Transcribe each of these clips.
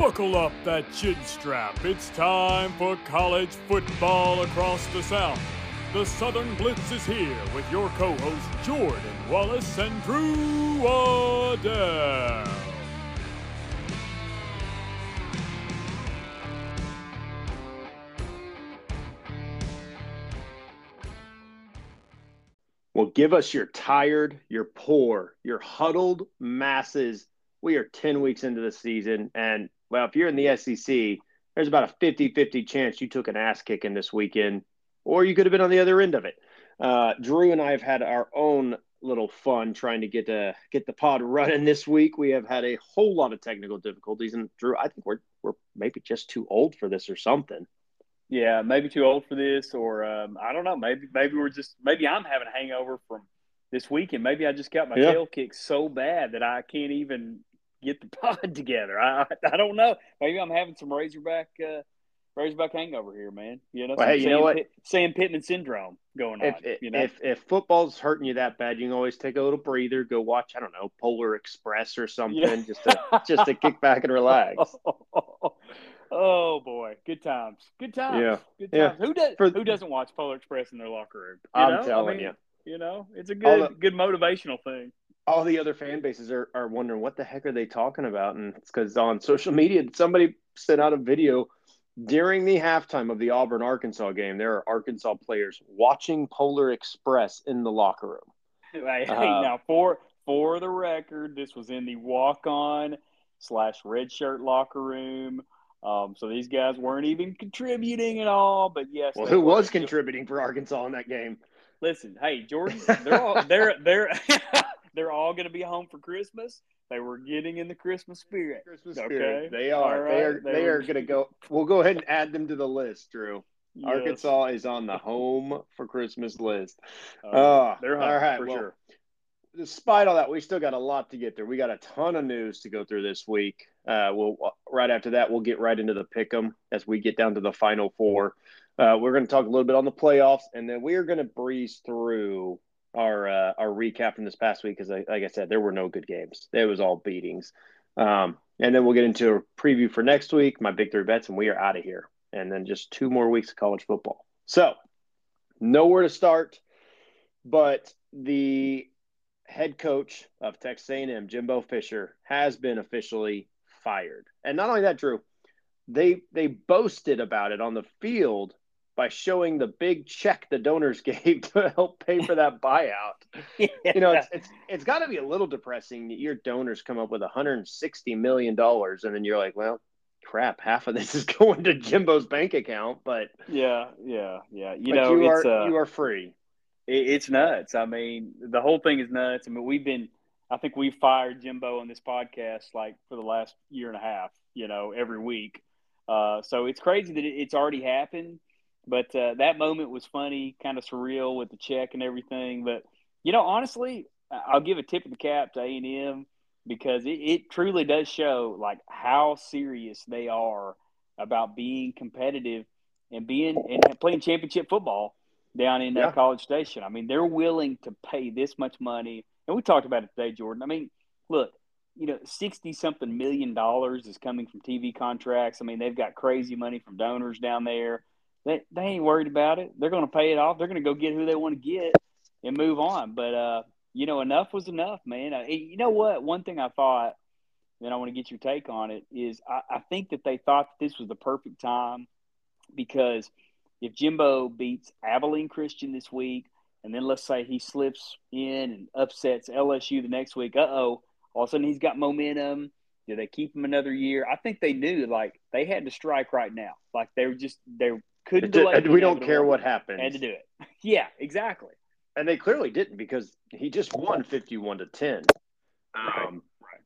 Buckle up that chin strap. It's time for college football across the South. The Southern Blitz is here with your co hosts Jordan Wallace and Drew Waddell. Well, give us your tired, your poor, your huddled masses. We are 10 weeks into the season. And, well, if you're in the SEC, there's about a 50 50 chance you took an ass kicking this weekend, or you could have been on the other end of it. Uh, Drew and I have had our own little fun trying to get to get the pod running this week. We have had a whole lot of technical difficulties, and Drew, I think we're we're maybe just too old for this or something. Yeah, maybe too old for this, or um, I don't know. Maybe maybe we're just maybe I'm having a hangover from this weekend. Maybe I just got my yeah. tail kicked so bad that I can't even get the pod together. I I don't know. Maybe I'm having some Razorback uh, Razorback hangover here, man. You know, well, hey, you know what? Pitt, Sam Pittman syndrome going if, on. If, you know? if if football's hurting you that bad, you can always take a little breather, go watch I don't know Polar Express or something, yeah. just to just to kick back and relax. Oh boy, good times, good times, yeah, good times. Yeah. Who does For, who doesn't watch Polar Express in their locker room? You I'm know? telling I mean, you. You know, it's a good the, good motivational thing. All the other fan bases are, are wondering what the heck are they talking about, and it's because on social media somebody sent out a video during the halftime of the Auburn Arkansas game. There are Arkansas players watching Polar Express in the locker room. Hey, uh, now for for the record, this was in the walk on slash red shirt locker room. Um, so these guys weren't even contributing at all. But yes, well, who was contributing for Arkansas in that game? Listen, hey Jordan, they're all they're they're they're all going to be home for Christmas. They were getting in the Christmas spirit. Christmas okay? spirit. They are. Right. They are. They, they are going to go. We'll go ahead and add them to the list, Drew. Yes. Arkansas is on the home for Christmas list. Uh, uh they're home, all right. For well, sure despite all that, we still got a lot to get through. We got a ton of news to go through this week. Uh, we'll right after that, we'll get right into the pick 'em as we get down to the final four. Uh, we're going to talk a little bit on the playoffs, and then we are going to breeze through our uh, our recap from this past week because, like I said, there were no good games. It was all beatings. Um, and then we'll get into a preview for next week, my big three bets, and we are out of here. And then just two more weeks of college football. So, nowhere to start, but the head coach of Texas A&M, Jimbo Fisher, has been officially fired. And not only that, Drew, they they boasted about it on the field by showing the big check the donors gave to help pay for that buyout. yeah. You know, it's it's, it's got to be a little depressing that your donors come up with 160 million dollars, and then you're like, well, crap, half of this is going to Jimbo's bank account. But yeah, yeah, yeah. You know, you are uh, you are free it, it's nuts. I mean, the whole thing is nuts. I mean, we've been, I think we fired Jimbo on this podcast like for the last year and a half, you know, every week. Uh, so it's crazy that it's already happened. But uh, that moment was funny, kind of surreal with the check and everything. But you know, honestly, I'll give a tip of the cap to A and M because it, it truly does show like how serious they are about being competitive and being and playing championship football down in that yeah. College Station. I mean, they're willing to pay this much money, and we talked about it today, Jordan. I mean, look, you know, sixty something million dollars is coming from TV contracts. I mean, they've got crazy money from donors down there. They they ain't worried about it. They're going to pay it off. They're going to go get who they want to get and move on. But uh, you know, enough was enough, man. Uh, you know what? One thing I thought, and I want to get your take on it, is I, I think that they thought that this was the perfect time because – if Jimbo beats Abilene Christian this week, and then let's say he slips in and upsets LSU the next week, uh oh, all of a sudden he's got momentum. Do they keep him another year? I think they knew like they had to strike right now. Like they were just they couldn't delay. We don't care what happens. Had to do it. yeah, exactly. And they clearly didn't because he just won fifty-one to ten. Um, right.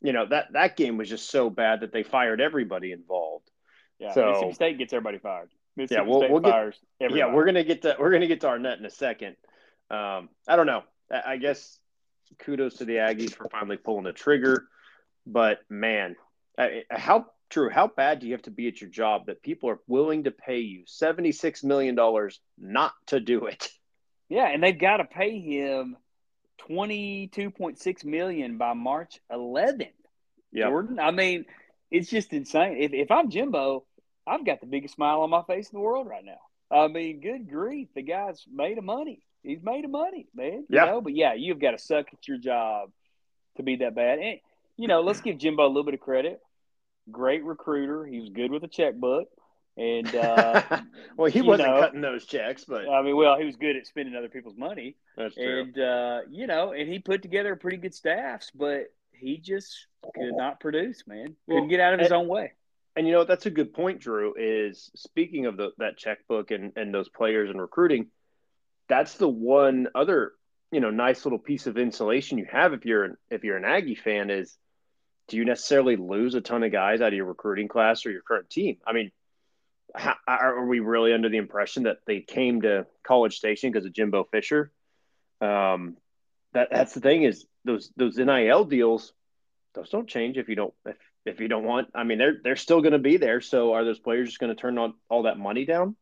You know that that game was just so bad that they fired everybody involved. Yeah, so, Mississippi State gets everybody fired yeah, we'll, we'll get, yeah, we're gonna get to we're gonna get to Arnett in a second. Um, I don't know. I, I guess kudos to the Aggies for finally pulling the trigger, but man, I, how true? How bad do you have to be at your job that people are willing to pay you seventy six million dollars not to do it? Yeah, and they've got to pay him twenty two point six million by March eleventh. Yeah, Jordan. I mean, it's just insane. If if I'm Jimbo, I've got the biggest smile on my face in the world right now. I mean, good grief, the guy's made of money. He's made of money, man. Yeah. You know? But yeah, you've got to suck at your job to be that bad. And you know, let's give Jimbo a little bit of credit. Great recruiter. He was good with a checkbook. And uh, well, he wasn't know, cutting those checks, but I mean, well, he was good at spending other people's money. that's true. And uh, you know, and he put together pretty good staffs, but he just could not produce, man. Couldn't Well, get out of his and- own way. And you know that's a good point, Drew. Is speaking of the, that checkbook and and those players and recruiting, that's the one other you know nice little piece of insulation you have if you're an, if you're an Aggie fan is do you necessarily lose a ton of guys out of your recruiting class or your current team? I mean, how, are we really under the impression that they came to College Station because of Jimbo Fisher? Um, that that's the thing is those those NIL deals, those don't change if you don't if, if you don't want. I mean, they're they're still going to be there. So are those players just going to turn on all that money down?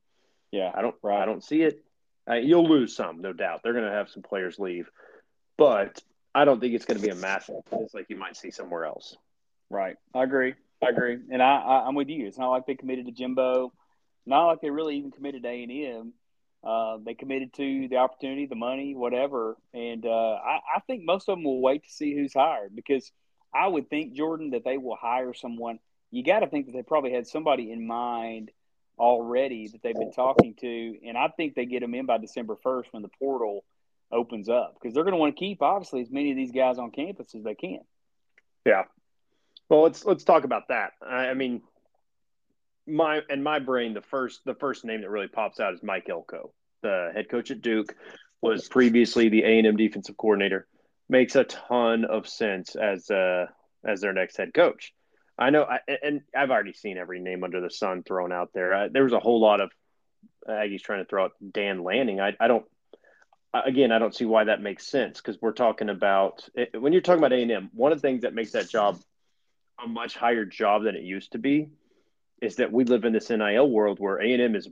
Yeah, I don't I don't see it. Uh, you'll lose some, no doubt. They're going to have some players leave, but I don't think it's going to be a massive it's like you might see somewhere else. Right. I agree. I agree. And I, I I'm with you. It's not like they committed to Jimbo. Not like they really even committed to A and M. Uh, they committed to the opportunity, the money, whatever. And uh, I, I think most of them will wait to see who's hired because I would think Jordan that they will hire someone. You got to think that they probably had somebody in mind already that they've been talking to, and I think they get them in by December first when the portal opens up because they're going to want to keep obviously as many of these guys on campus as they can. Yeah. Well, let's let's talk about that. I, I mean, my in my brain, the first the first name that really pops out is Mike Elko, the head coach at Duke, was previously the A and M defensive coordinator. Makes a ton of sense as uh as their next head coach. I know, I, and I've already seen every name under the sun thrown out there. Uh, there was a whole lot of Aggies trying to throw out Dan Lanning. I, I don't. Again, I don't see why that makes sense because we're talking about when you're talking about A and M. One of the things that makes that job a much higher job than it used to be is that we live in this NIL world where A&M is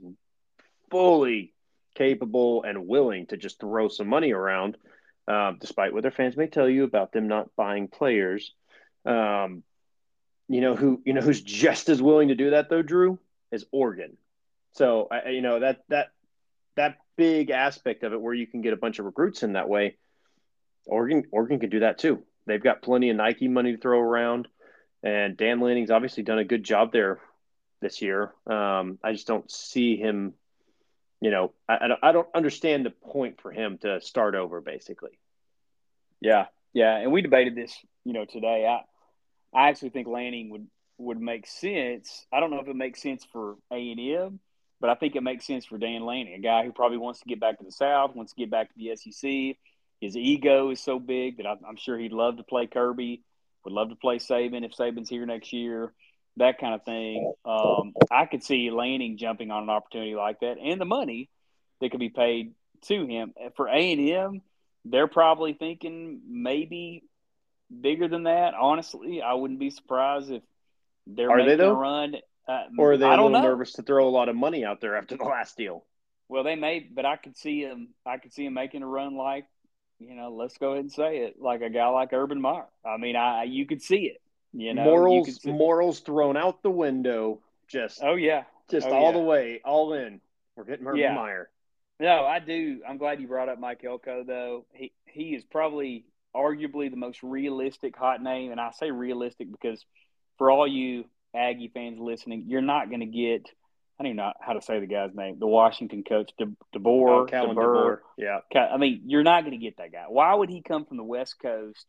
fully capable and willing to just throw some money around, um, despite what their fans may tell you about them not buying players. Um, you know who you know who's just as willing to do that though, Drew, is Oregon. So I, you know that that that big aspect of it where you can get a bunch of recruits in that way. Oregon Oregon can do that too. They've got plenty of Nike money to throw around. And Dan Lanning's obviously done a good job there this year. Um, I just don't see him, you know, I, I, don't, I don't understand the point for him to start over, basically. Yeah, yeah, and we debated this, you know, today. I, I actually think Lanning would would make sense. I don't know if it makes sense for A and M, but I think it makes sense for Dan Lanning, a guy who probably wants to get back to the South, wants to get back to the SEC. His ego is so big that I'm, I'm sure he'd love to play Kirby would love to play Saban if Saban's here next year, that kind of thing. Um, I could see Lanning jumping on an opportunity like that, and the money that could be paid to him for A and M. They're probably thinking maybe bigger than that. Honestly, I wouldn't be surprised if they're Are making though? a run. Uh, Or are they a little know. nervous to throw a lot of money out there after the last deal? Well, they may, but I could see him. I could see him making a run like, you know, let's go ahead and say it, like a guy like Urban Meyer. I mean, I you could see it. You know, morals, could see- morals thrown out the window. Just, Oh yeah, just oh, all yeah. the way, all in. We're getting Urban Yeah. Meyer. No, I do. I'm glad you brought up Mike Elko, though. He he is probably arguably the most realistic hot name, and I say realistic because for all you Aggie fans listening, you're not going to get. I don't even know how to say the guy's name. The Washington coach, De, DeBoer. Oh, DeBoer. DeBoer. Yeah. I mean, you're not going to get that guy. Why would he come from the West Coast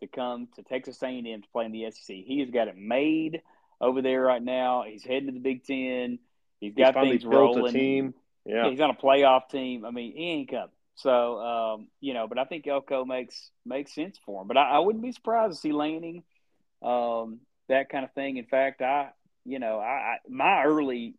to come to Texas A&M to play in the SEC? He has got it made over there right now. He's heading to the Big Ten. He's got things rolling. a team. Yeah, Yeah. he's on a playoff team. I mean, he ain't coming. So, um, you know, but I think Elko makes makes sense for him. But I, I wouldn't be surprised to see Lanning, um, that kind of thing. In fact, I, you know, I, I my early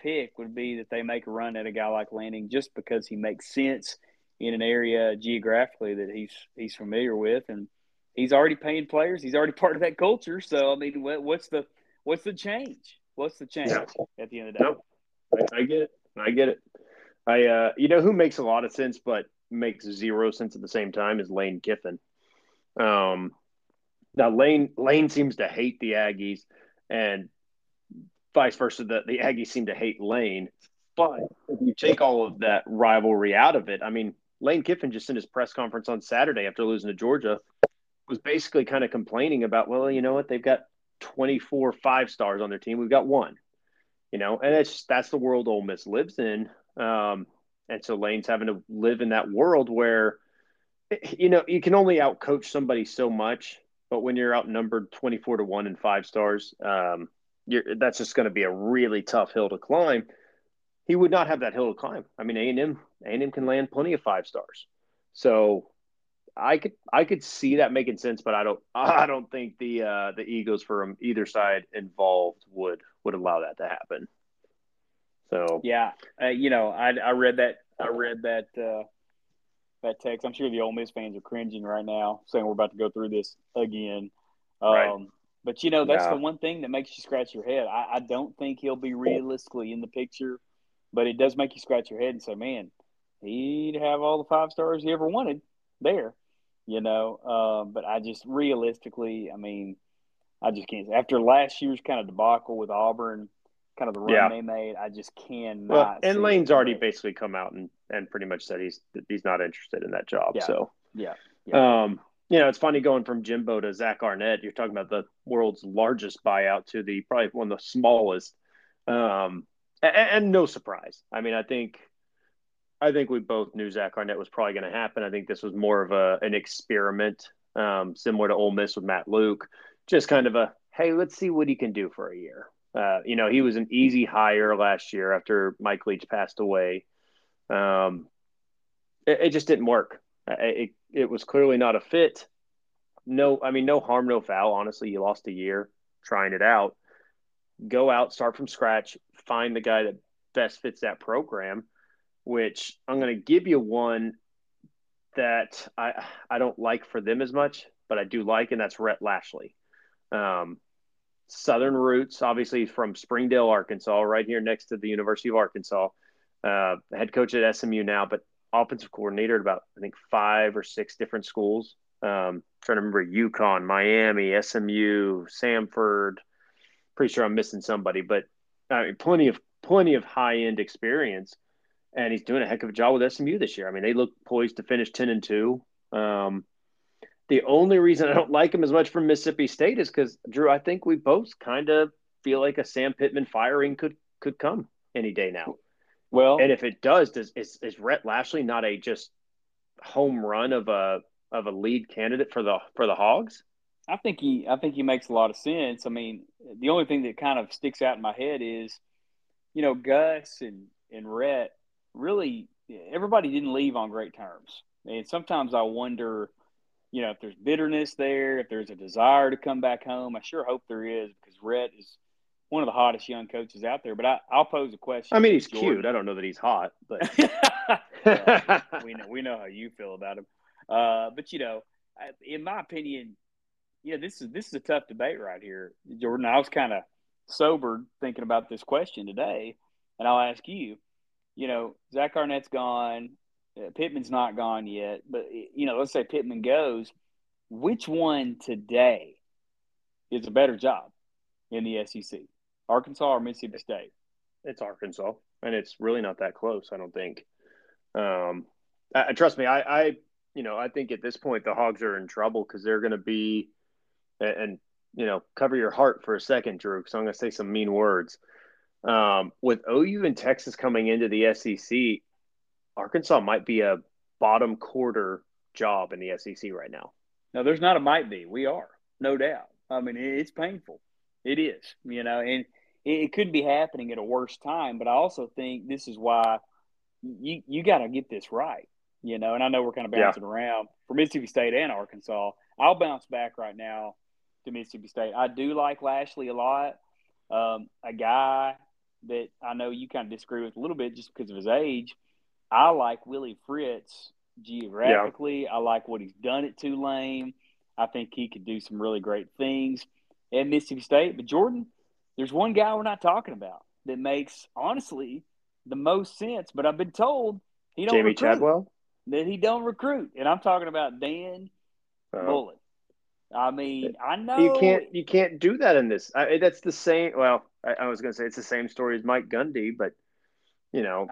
pick would be that they make a run at a guy like Lanning just because he makes sense in an area geographically that he's he's familiar with, and he's already paying players. He's already part of that culture. So, I mean, what, what's the what's the change? What's the change Yeah. at the end of the day? Nope. I, I get it. I get it. I uh you know who makes a lot of sense but makes zero sense at the same time is Lane Kiffin. Um now Lane Lane seems to hate the Aggies and vice versa. The the Aggies seem to hate Lane, but if you take all of that rivalry out of it, I mean, Lane Kiffin just in his press conference on Saturday after losing to Georgia was basically kind of complaining about, well, you know what, they've got 24 five stars on their team. We've got one, you know, and it's that's the world Ole Miss lives in. Um, and so Lane's having to live in that world where, you know, you can only outcoach somebody so much, but when you're outnumbered 24 to one and five stars, um, that's just going to be a really tough hill to climb. He would not have that hill to climb. I mean, A and M, A and M can land plenty of five stars. So I could I could see that making sense, but I don't I don't think the uh, the egos from either side involved would would allow that to happen. So yeah, uh, you know, I I read that I read that uh, that text. I'm sure the Ole Miss fans are cringing right now, saying we're about to go through this again. Um, right. But you know, that's yeah. the one thing that makes you scratch your head. I, I don't think he'll be realistically in the picture, but it does make you scratch your head and say, "Man, he'd have all the five stars he ever wanted there." You know, uh, but I just realistically, I mean, I just can't. After last year's kind of debacle with Auburn, kind of the run yeah. they made, I just cannot. Well, and Lane's already basically come out and, and pretty much said he's he's not interested in that job. Yeah. So yeah. yeah. Um, you know, it's funny going from Jimbo to Zach Arnett. You're talking about the world's largest buyout to the probably one of the smallest. Um, and, and no surprise. I mean, I think, I think we both knew Zach Arnett was probably going to happen. I think this was more of a an experiment, um, similar to Ole Miss with Matt Luke. Just kind of a hey, let's see what he can do for a year. Uh, you know, he was an easy hire last year after Mike Leach passed away. Um, it, it just didn't work. It, it was clearly not a fit. No, I mean, no harm, no foul. Honestly, you lost a year trying it out. Go out, start from scratch, find the guy that best fits that program. Which I'm going to give you one that I I don't like for them as much, but I do like, and that's Rhett Lashlee. Um, Southern roots, obviously from Springdale, Arkansas, right here next to the University of Arkansas. Uh, head coach at SMU now, but offensive coordinator at about I think five or six different schools. Um, trying to remember UConn, Miami, SMU, Samford. Pretty sure I'm missing somebody, but I mean, plenty of plenty of high end experience, and he's doing a heck of a job with SMU this year. I mean, they look poised to finish ten and two. Um, the only reason I don't like him as much from Mississippi State is because Drew, I think we both kind of feel like a Sam Pittman firing could could come any day now. Well, and if it does, does is, is Rhett Lashlee not a just home run of a of a lead candidate for the for the Hogs? I think he I think he makes a lot of sense. I mean, the only thing that kind of sticks out in my head is, you know, Gus and and Rhett really everybody didn't leave on great terms. And sometimes I wonder, you know, if there's bitterness there, if there's a desire to come back home. I sure hope there is because Rhett is one of the hottest young coaches out there. But I, will pose a question. I mean, he's Jordan. cute. I don't know that he's hot, but we know we know how you feel about him. Uh, but you know, in my opinion, yeah, this is this is a tough debate right here, Jordan. I was kind of sobered thinking about this question today, and I'll ask you. You know, Zach Arnett's gone. Uh, Pittman's not gone yet, but you know, let's say Pittman goes. Which one today is a better job in the SEC? Arkansas or Mississippi State? It's Arkansas, and it's really not that close. I don't think. Um, I, trust me, I, I, you know, I think at this point the Hogs are in trouble because they're going to be, and, and, you know, cover your heart for a second, Drew, because I'm going to say some mean words. Um, with OU and Texas coming into the SEC, Arkansas might be a bottom quarter job in the SEC right now. No, there's not a might be. We are, no doubt. I mean, it's painful. It is, you know, and it, could be happening at a worse time. But I also think this is why you you got to get this right, you know. And I know we're kind of bouncing yeah. around for Mississippi State and Arkansas. I'll bounce back right now to Mississippi State. I do like Lashlee a lot. Um, a guy that I know you kind of disagree with a little bit just because of his age. I like Willie Fritz geographically. Yeah. I like what he's done at Tulane. I think he could do some really great things at Mississippi State. But Jordan, there's one guy we're not talking about that makes honestly the most sense. But I've been told he don't Jamey recruit, Chadwell that he don't recruit, and I'm talking about Dan uh. I mean, I know you can't you can't do that in this. I, that's the same. Well, I, I was going to say it's the same story as Mike Gundy, but you know,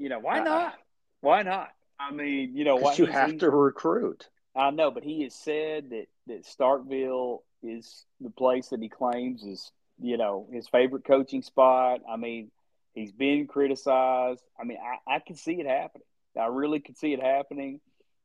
you know, why not? Why not? I mean, you know, why you have to recruit. I know, but he has said that that Starkville is the place that he claims is you know his favorite coaching spot. I mean, he's been criticized. I mean, I, I can see it happening. I really could see it happening.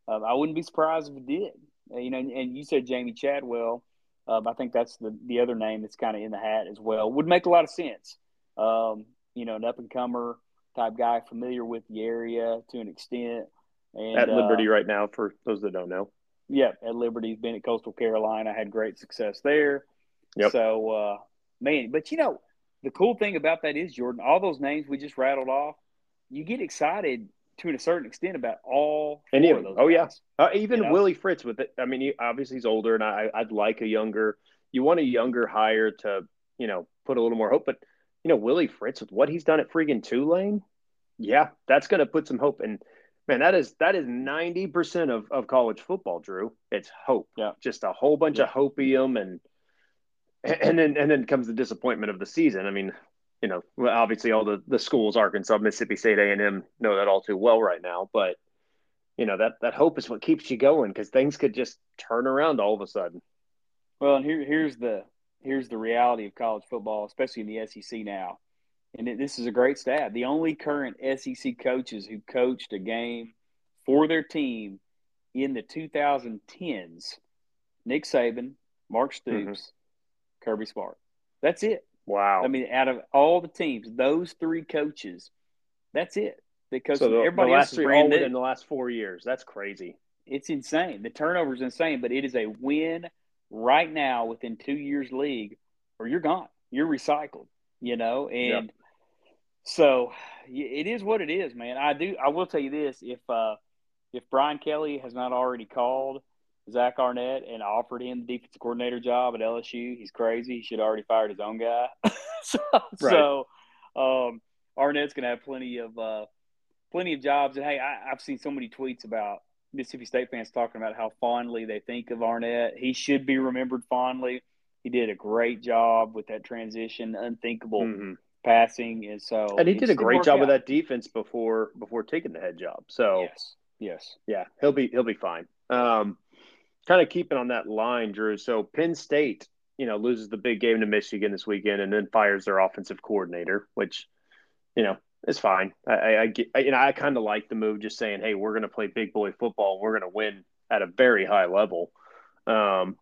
Um, I wouldn't be surprised if it did. You know, and, and you said Jamey Chadwell. Um, I think that's the the other name that's kind of in the hat as well. Would make a lot of sense. Um, you know, an up and comer type guy, familiar with the area to an extent. And, at Liberty uh, right now, for those that don't know. Yeah, at Liberty, been at Coastal Carolina, had great success there. Yep. So, uh, man, but you know, the cool thing about that is Jordan, all those names we just rattled off, you get excited to a certain extent about all any of those. Oh guys. yeah, uh, even you know? Willie Fritz with it. I mean, he, obviously he's older, and I, I'd like a younger. You want a younger hire to, you know, put a little more hope. But you know, Willie Fritz with what he's done at freaking Tulane, yeah, that's going to put some hope. And man, that is that is ninety percent of of college football. Drew, it's hope. Yeah, just a whole bunch yeah. of hopium, and and then and then comes the disappointment of the season. I mean, you know, obviously all the the schools, Arkansas, Mississippi State, A and M, know that all too well right now. But you know that that hope is what keeps you going because things could just turn around all of a sudden. Well, and here here's the here's the reality of college football, especially in the SEC now. And it, this is a great stat. The only current SEC coaches who coached a game for their team in the 2010s, Nick Saban, Mark Stoops, mm-hmm. Kirby Smart. That's it. Wow. I mean, out of all the teams, those three coaches, that's it. Because so the, everybody the else is brand new. in the last four years. That's crazy. It's insane. The turnover is insane, but it is a win right now within two years league, or you're gone. You're recycled. You know, and yep. so it is what it is, man. I do. I will tell you this: if uh, if Brian Kelly has not already called Zach Arnett and offered him the defensive coordinator job at LSU. He's crazy. He should have already fired his own guy. so, right. so um, Arnett's going to have plenty of uh, plenty of jobs. And hey, I, have seen so many tweets about Mississippi State fans talking about how fondly they think of Arnett. He should be remembered fondly. He did a great job with that transition, unthinkable mm-hmm. passing, and so and he did a great job out. with that defense before before taking the head job. So yes, yes, yeah, he'll be he'll be fine. Um, kind of keeping on that line, Drew. So Penn State, you know, loses the big game to Michigan this weekend, and then fires their offensive coordinator, which, you know, is fine. I, I, I get, I, you know, I kind of like the move, just saying, hey, we're going to play big boy football, and we're going to win at a very high level. Um,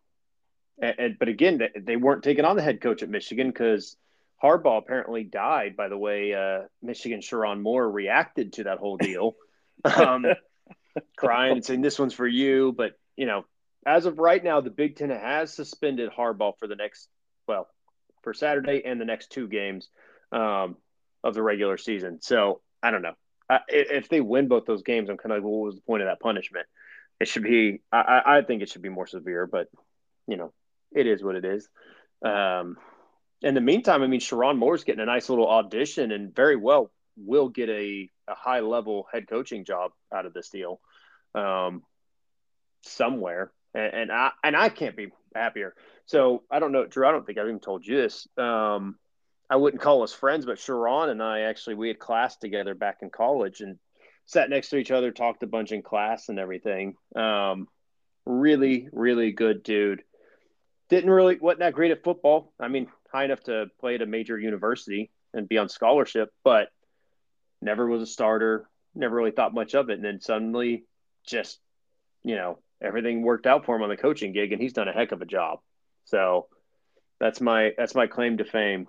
and, and but again, they, they weren't taking on the head coach at Michigan because Harbaugh apparently died by the way uh, Michigan Sherrone Moore reacted to that whole deal. um, crying and saying this one's for you, but you know as of right now, the Big Ten has suspended Harbaugh for the next, well, for Saturday and the next two games um, of the regular season. So I don't know. I, if they win both those games, I'm kind of like, well, what was the point of that punishment? It should be, I, I think it should be more severe, but you know, it is what it is. Um, in the meantime, I mean, Sherrone Moore's getting a nice little audition and very well will get a, a high level head coaching job out of this deal um, somewhere and, and I and I can't be happier. So I don't know, Drew. I don't think I've even told you this. Um, I wouldn't call us friends, but Sherrone and I actually we had class together back in college and sat next to each other, talked a bunch in class and everything. Um, really, really good dude. Didn't really wasn't that great at football. I mean, high enough to play at a major university and be on scholarship, but never was a starter. Never really thought much of it, and then suddenly, just you know, everything worked out for him on the coaching gig, and he's done a heck of a job. So that's my that's my claim to fame.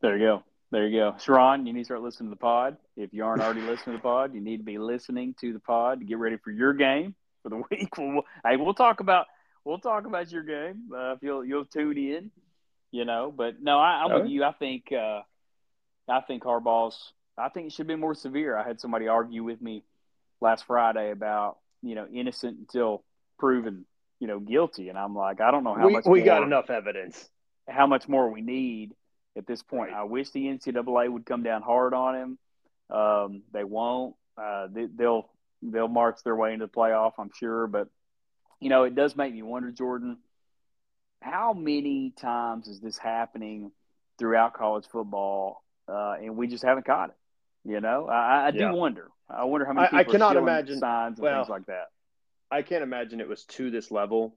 There you go. There you go. Sherrone, you need to start listening to the pod. If you aren't already listening to the pod, you need to be listening to the pod to get ready for your game for the week. We'll, hey, we'll talk about we'll talk about your game uh, if you'll you'll tune in. You know, but no, I, am with you. I think uh, I think Harbaugh's. I think it should be more severe. I had somebody argue with me last Friday about you know, innocent until proven, you know, guilty. And I'm like, I don't know how we, much we more, got enough evidence. How much more we need at this point. Right. I wish the NCAA would come down hard on him. Um, they won't. Uh, they, will they'll march their way into the playoff, I'm sure. But you know, it does make me wonder, Jordan, how many times is this happening throughout college football, uh, and we just haven't caught it? You know, I, I do Yeah. wonder. I wonder how many I- people I cannot imagine- signs and well, things like that. I can't imagine it was to this level.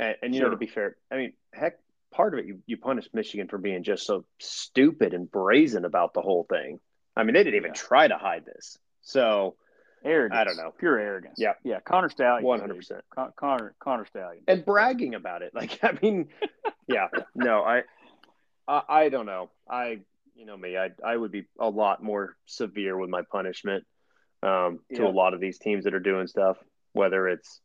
And, and you know, to be fair, I mean, heck, part of it you, you punish Michigan for being just so stupid and brazen about the whole thing. I mean, they didn't even Yeah. try to hide this. So Arrogance. I don't know. Pure arrogance. Yeah. Yeah. Connor Stallion. one hundred percent. Con- Connor Connor Stallion. And bragging about it. Like I mean, yeah. No, I, I I don't know. I you know me, I I would be a lot more severe with my punishment um to Yeah. a lot of these teams that are doing stuff, whether it's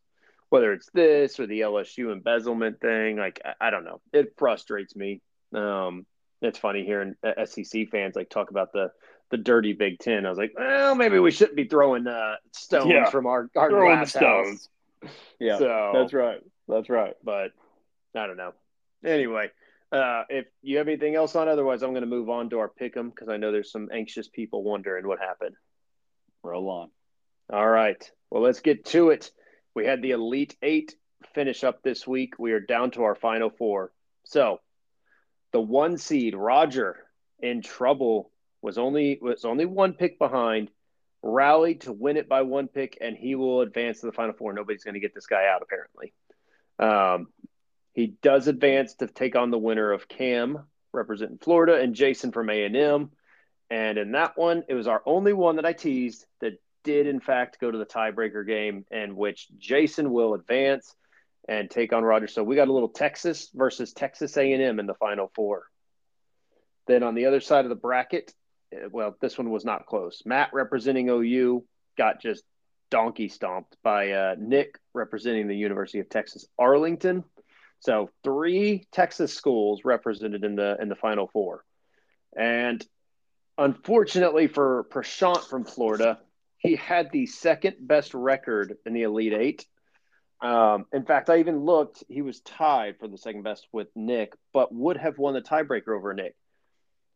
whether it's this or the LSU embezzlement thing, like I, I don't know. It frustrates me. Um it's funny hearing uh, SEC fans like talk about the the dirty Big Ten. I was like, well, maybe we shouldn't be throwing uh, stones Yeah. from our our Throwing glass stones. house. Yeah. so That's right. That's right. but I don't know. Anyway, uh, if you have anything else on, otherwise, I'm going to move on to our pick 'em because I know there's some anxious people wondering what happened. Roll on. All right. Well, let's get to it. We had the Elite Eight finish up this week. We are down to our final four. So, the one seed Roger in trouble was only was only one pick behind. Rallied to win it by one pick, and he will advance to the final four. Nobody's going to get this guy out, apparently. Um, he does advance to take on the winner of Cam, representing Florida, and Jason from A and M. And in that one, it was our only one that I teased that did in fact go to the tiebreaker game, in which Jason will advance and take on Roger. So we got a little Texas versus Texas A&M in the final four. Then on the other side of the bracket, eh, well, this one was not close. Matt representing OU got just donkey stomped by uh, Nick representing the University of Texas Arlington. So three Texas schools represented in the in the final four, and unfortunately for Prashant from Florida, he had the second best record in the Elite Eight. Um, in fact, I even looked; he was tied for the second best with Nick, but would have won the tiebreaker over Nick.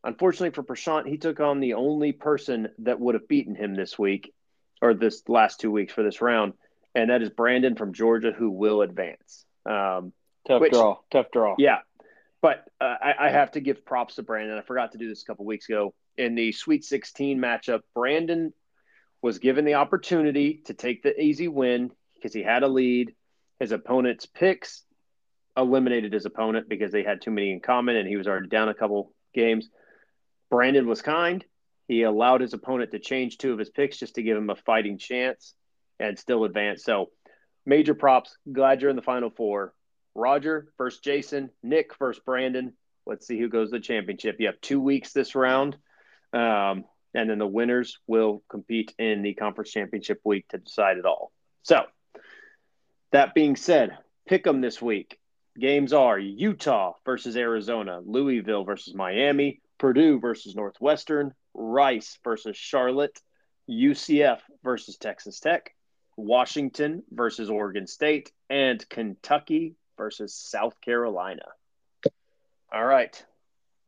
Unfortunately for Prashant, he took on the only person that would have beaten him this week, or this last two weeks for this round, and that is Brandon from Georgia, who will advance. Um, Tough Which- draw. Tough draw. yeah, but uh, I, I have to give props to Brandon. I forgot to do this a couple weeks ago in the Sweet 16 matchup. Brandon was given the opportunity to take the easy win because he had a lead. His opponent's picks eliminated his opponent because they had too many in common, and he was already down a couple games. Brandon was kind. He allowed his opponent to change two of his picks just to give him a fighting chance and still advance. So, major props. Glad you're in the final four. Roger versus Jason, Nick versus Brandon. Let's see who goes to the championship. You have two weeks this round, um, and then the winners will compete in the conference championship week to decide it all. So, that being said, pick them this week. Games are Utah versus Arizona, Louisville versus Miami, Purdue versus Northwestern, Rice versus Charlotte, UCF versus Texas Tech, Washington versus Oregon State, and Kentucky versus South Carolina. All right.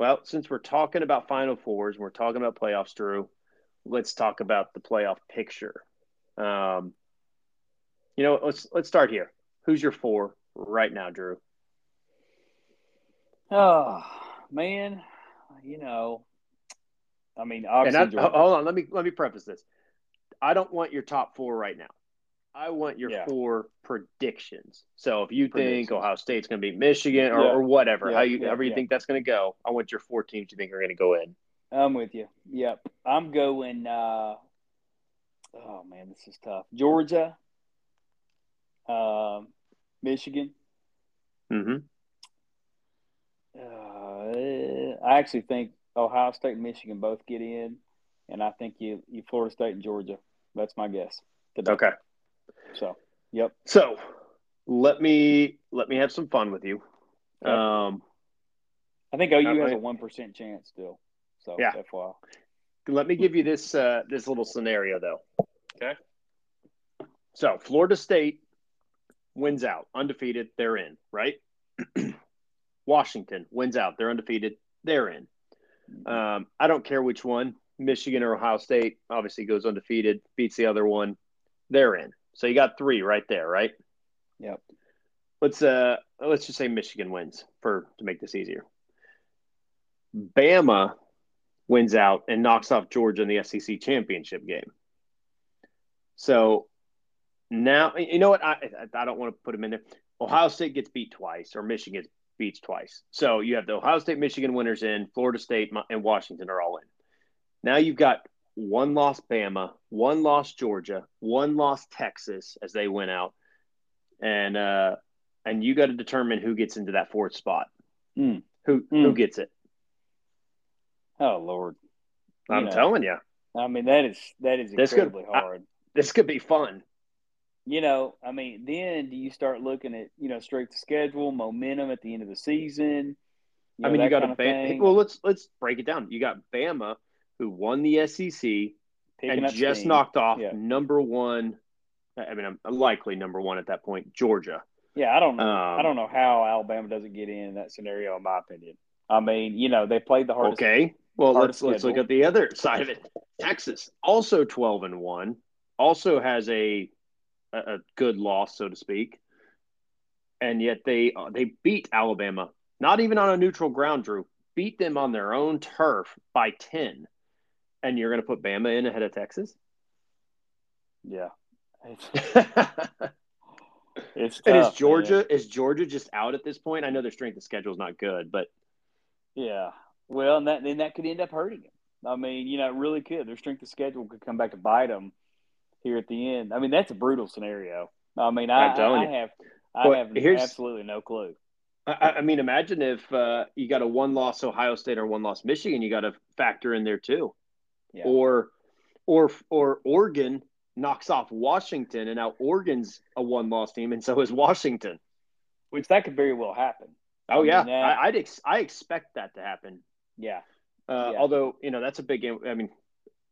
Well, since we're talking about Final Fours, and we're talking about playoffs, Drew. Let's talk about the playoff picture. Um, you know, let's let's start here. Who's your four right now, Drew? Oh man, you know, I mean, obviously, I, hold on, let me let me preface this. I don't want your top four right now. I want your Yeah. four predictions. So if you think Ohio State's going to beat Michigan or, Yeah. or whatever, Yeah, how you however you think that's going to go, I want your four teams you think are going to go in. I'm with you. Yep, I'm going. Uh, oh man, this is tough. Georgia, um, Michigan. Mm-hmm. Uh, I actually think Ohio State and Michigan both get in, and I think you, you Florida State and Georgia. That's my guess. today. Okay. So, yep. So let me let me have some fun with you. Okay. Um, I think OU has a one percent chance still. So, Yeah. FYI. let me give you this uh, this little scenario though. Okay. So Florida State wins out, undefeated, they're in, right? Washington wins out, they're undefeated, they're in. Um, I don't care which one, Michigan or Ohio State, obviously goes undefeated, beats the other one, they're in. So you got three right there, right? Yep. let's uh let's just say Michigan wins for to make this easier. Bama wins out and knocks off Georgia in the SEC championship game. So now you know what I I don't want to put them in there. Ohio State gets beat twice, or Michigan gets beats twice. So you have the Ohio State, Michigan winners in, Florida State and Washington are all in. Now you've got one loss Bama, one loss Georgia, one loss Texas as they went out, and uh, and you got to determine who gets into that fourth spot. Mm. Who Mm. who gets it? Oh Lord, I'm know. telling you, I mean that is that is This could- incredibly I- hard. this could be fun. you know, I mean, then do you start looking at you know straight to schedule, momentum at the end of the season? I mean, you got a of Bama. Well, let's let's break it down. You got Bama, who won the SEC picking and just knocked off Yeah. number one. I mean, I'm likely number one at that point, Georgia. Yeah, I don't know. Um, I don't know how Alabama doesn't get in that scenario, in my opinion. I mean, you know, they played the hardest. Okay. Well, hard let's let's look at the other side of it. Texas, also twelve and one, also has a a, a good loss, so to speak, and yet they uh, they beat Alabama, not even on a neutral ground. Drew beat them on their own turf by ten, and you're going to put Bama in ahead of Texas. Yeah, it's, and it's is Georgia is Georgia just out at this point? I know their strength of schedule is not good, but Yeah. Well, and that then that could end up hurting them. I mean, you know, it really could. Their strength of schedule could come back to bite them here at the end. I mean, that's a brutal scenario. I mean, I, I. I have I Well, have absolutely no clue. I, I mean, imagine if uh, you got a one loss Ohio State or one loss Michigan, you got to factor in there too. Yeah. Or, or, or Oregon knocks off Washington, and now Oregon's a one loss team, and so is Washington. Which that could very well happen. Oh I yeah, mean, that- I, I'd ex- I expect that to happen. Yeah. Uh, Yeah. Although you know that's a big game. I mean,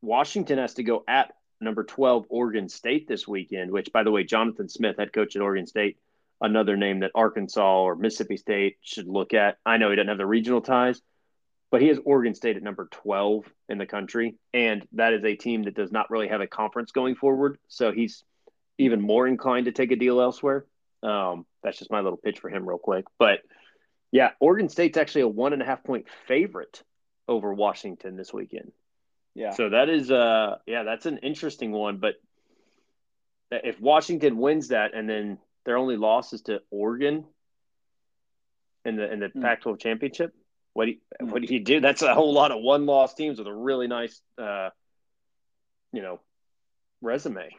Washington has to go at number twelve Oregon State this weekend. Which, by the way, Jonathan Smith, head coach at Oregon State, another name that Arkansas or Mississippi State should look at. I know he doesn't have the regional ties, but he has Oregon State at number twelve in the country, and that is a team that does not really have a conference going forward. So he's even more inclined to take a deal elsewhere. Um, that's just my little pitch for him, real quick. But yeah, Oregon State's actually a one and a half point favorite over Washington this weekend. Yeah. So that is uh yeah, that's an interesting one. But if Washington wins that and then their only loss is to Oregon in the in the Hmm. Pac-12 championship, what do you, Hmm. what do you do? That's a whole lot of one loss teams with a really nice uh you know resume.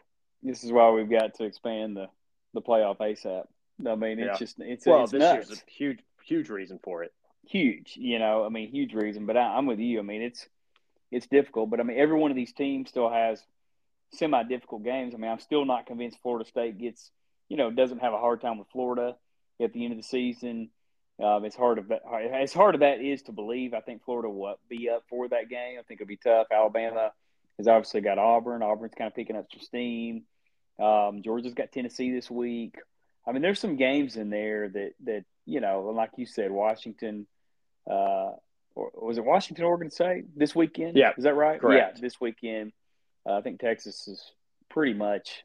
This is why we've got to expand the the playoff ASAP. I mean, it's Yeah. just it's well, it's this nuts. year's a huge huge reason for it. huge. You know, I mean, huge reason. But I, I'm with you. I mean, it's it's difficult. But I mean, every one of these teams still has semi difficult games. I mean, I'm still not convinced Florida State gets you know doesn't have a hard time with Florida at the end of the season. Um, it's hard of that. As hard of that is to believe. I think Florida will be up for that game. I think it'll be tough. Alabama has obviously got Auburn. Auburn's kind of picking up some steam. Um, Georgia's got Tennessee this week. I mean, there's some games in there that that you know, like you said, Washington. Uh, or was it Washington, Oregon State this weekend? Yeah, is that right? correct. Yeah, this weekend. Uh, I think Texas has pretty much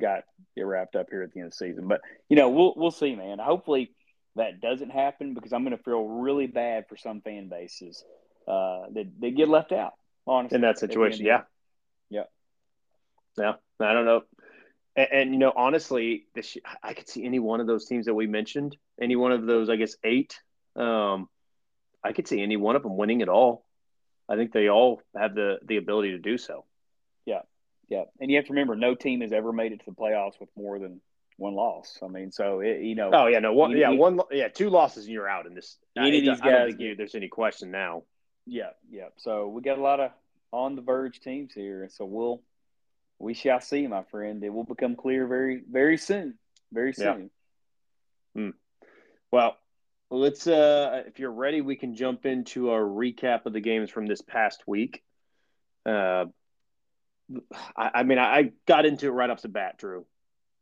got it wrapped up here at the end of the season. But you know, we'll we'll see, man. Hopefully that doesn't happen because I'm going to feel really bad for some fan bases uh, that they get left out. Honestly, in that at the end situation. Yeah. Yeah. Yeah. I don't know. And, and, you know, honestly, this I could see any one of those teams that we mentioned, any one of those, I guess, eight. Um, I could see any one of them winning it all. I think they all have the the ability to do so. Yeah, yeah, and you have to remember, no team has ever made it to the playoffs with more than one loss. I mean, so it, you know, Oh yeah, no one. You- Yeah, one. Yeah, two losses and you're out in this. Any of these I don't guys think you, there's any question now. Yeah, yeah. So we got a lot of on the verge teams here, and so we'll we shall see, my friend. It will become clear very very soon, very Yeah. soon. Well, let's. Uh, if you're ready, we can jump into a recap of the games from this past week. Uh, I, I mean, I, I got into it right off the bat, Drew.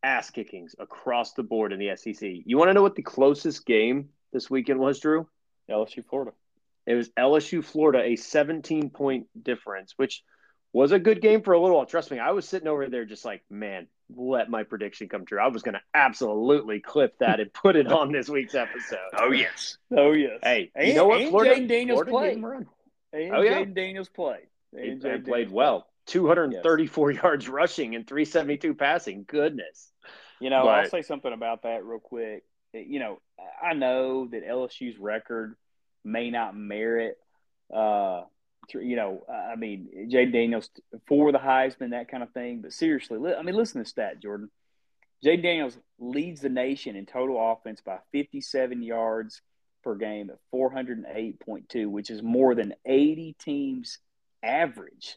Ass kickings across the board in the SEC. You want to know what the closest game this weekend was, Drew? LSU, Florida. It was LSU Florida, a 17 point difference, which was a good game for a little while. Trust me, I was sitting over there just like, man, let my prediction come true. I was going to absolutely clip that and put it on this week's episode. Oh yes, oh yes. Hey, and, you know what? And Florida, Jayden Daniels Florida played. gave him a run. And Oh, yeah. Jayden Daniels played. He And and Jayden played Daniels well. 234 yards rushing and 372 passing. Goodness. You know, I'll say something about that real quick. You know, I know that LSU's record may not merit, uh, you know, I mean, Jayden Daniels for the Heisman, that kind of thing. But seriously, li- I mean, listen to stat, Jordan. Jayden Daniels leads the nation in total offense by 57 yards per game at 408.2, which is more than 80 teams' average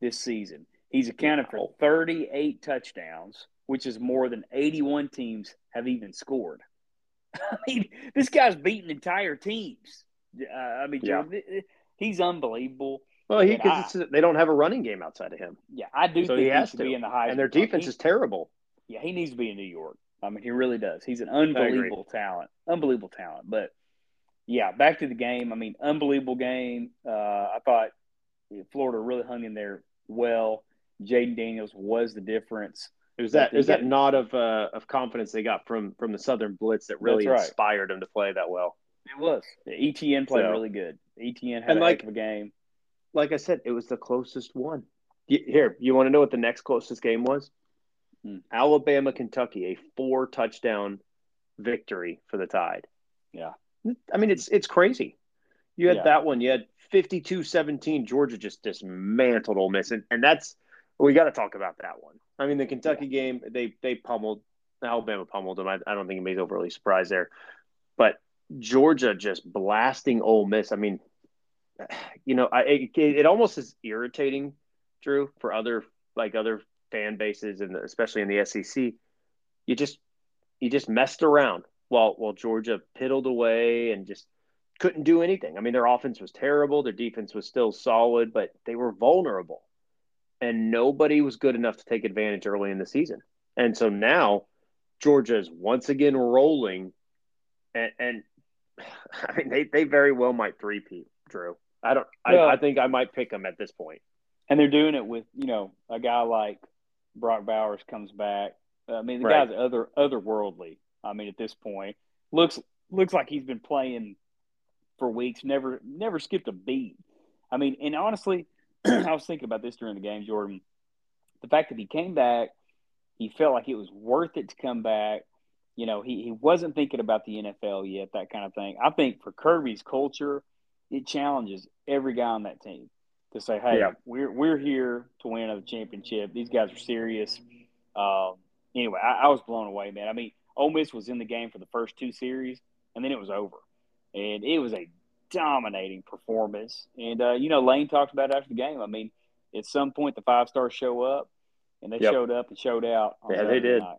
this season. He's accounted for 38 touchdowns, which is more than 81 teams have even scored. I mean, this guy's beating entire teams. Uh, I mean, Yeah. He's unbelievable. Well, he because they don't have a running game outside of him, Yeah, I do so think he he, has should to. be in the Heisman. and their defense He- is terrible. yeah, he needs to be in New York. I mean, he really does. He's an unbelievable talent, unbelievable talent. But yeah, back to the game. I mean, unbelievable game. Uh, I thought Florida really hung in there well. Jayden Daniels was the difference. It was But that they it was that get- nod of uh, of confidence they got from from the Southern Blitz that really right. inspired them to play that well. It was. ETN played So- really good. ETN had And a like- heck of a game. Like I said, it was the closest one. Here, you want to know what the next closest game was? Hmm. Alabama Kentucky, a four touchdown victory for the Tide. Yeah. I mean, it's it's crazy. You had Yeah. that one. You had 52-17. Georgia just dismantled Ole Miss, and, and that's we got to talk about that one. I mean, the Kentucky game, they they pummeled Alabama, pummeled them. I, I don't think anybody's overly surprised there, but Georgia just blasting Ole Miss. I mean, you know, I it, it almost is irritating, Drew, for other like other fan bases and especially in the SEC. You just you just messed around while while Georgia piddled away and just couldn't do anything. I mean, their offense was terrible, their defense was still solid, but they were vulnerable. And nobody was good enough to take advantage early in the season. And so now Georgia is once again rolling and, and I mean they, they very well might three-peat, Drew. I don't Well- I, I think I might pick them at this point. And they're doing it with, you know, a guy like Brock Bowers comes back. I mean, the Right. guy's other otherworldly. I mean, at this point, looks looks like he's been playing for weeks, never never skipped a beat. I mean, and honestly, I was thinking about this during the game, Jordan. The fact that he came back, he felt like it was worth it to come back. You know, he, he wasn't thinking about the NFL yet, that kind of thing. I think for Kirby's culture, it challenges every guy on that team to say, "Hey, Yeah. we're we're here to win a championship. These guys are serious." Um, anyway, I, I was blown away, man. I mean, Ole Miss was in the game for the first two series, and then it was over, and it was a dominating performance. And uh, you know, Lane talked about it after the game. I mean, at some point, the five stars show up, and they Yep. showed up and showed out. On Yeah, they did. night.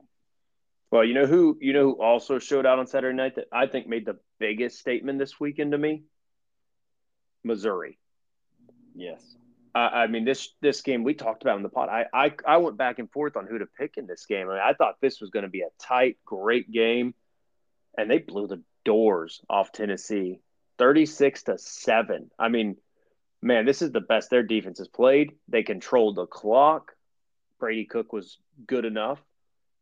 Well, you know who you know who also showed out on Saturday night that I think made the biggest statement this weekend to me? Missouri. Yes. I, I mean this this game we talked about in the pod. I, I I went back and forth on who to pick in this game. I, mean, I thought this was going to be a tight, great game, and they blew the doors off Tennessee, thirty six to seven. I mean, man, this is the best their defense has played. They controlled the clock. Brady Cook was good enough.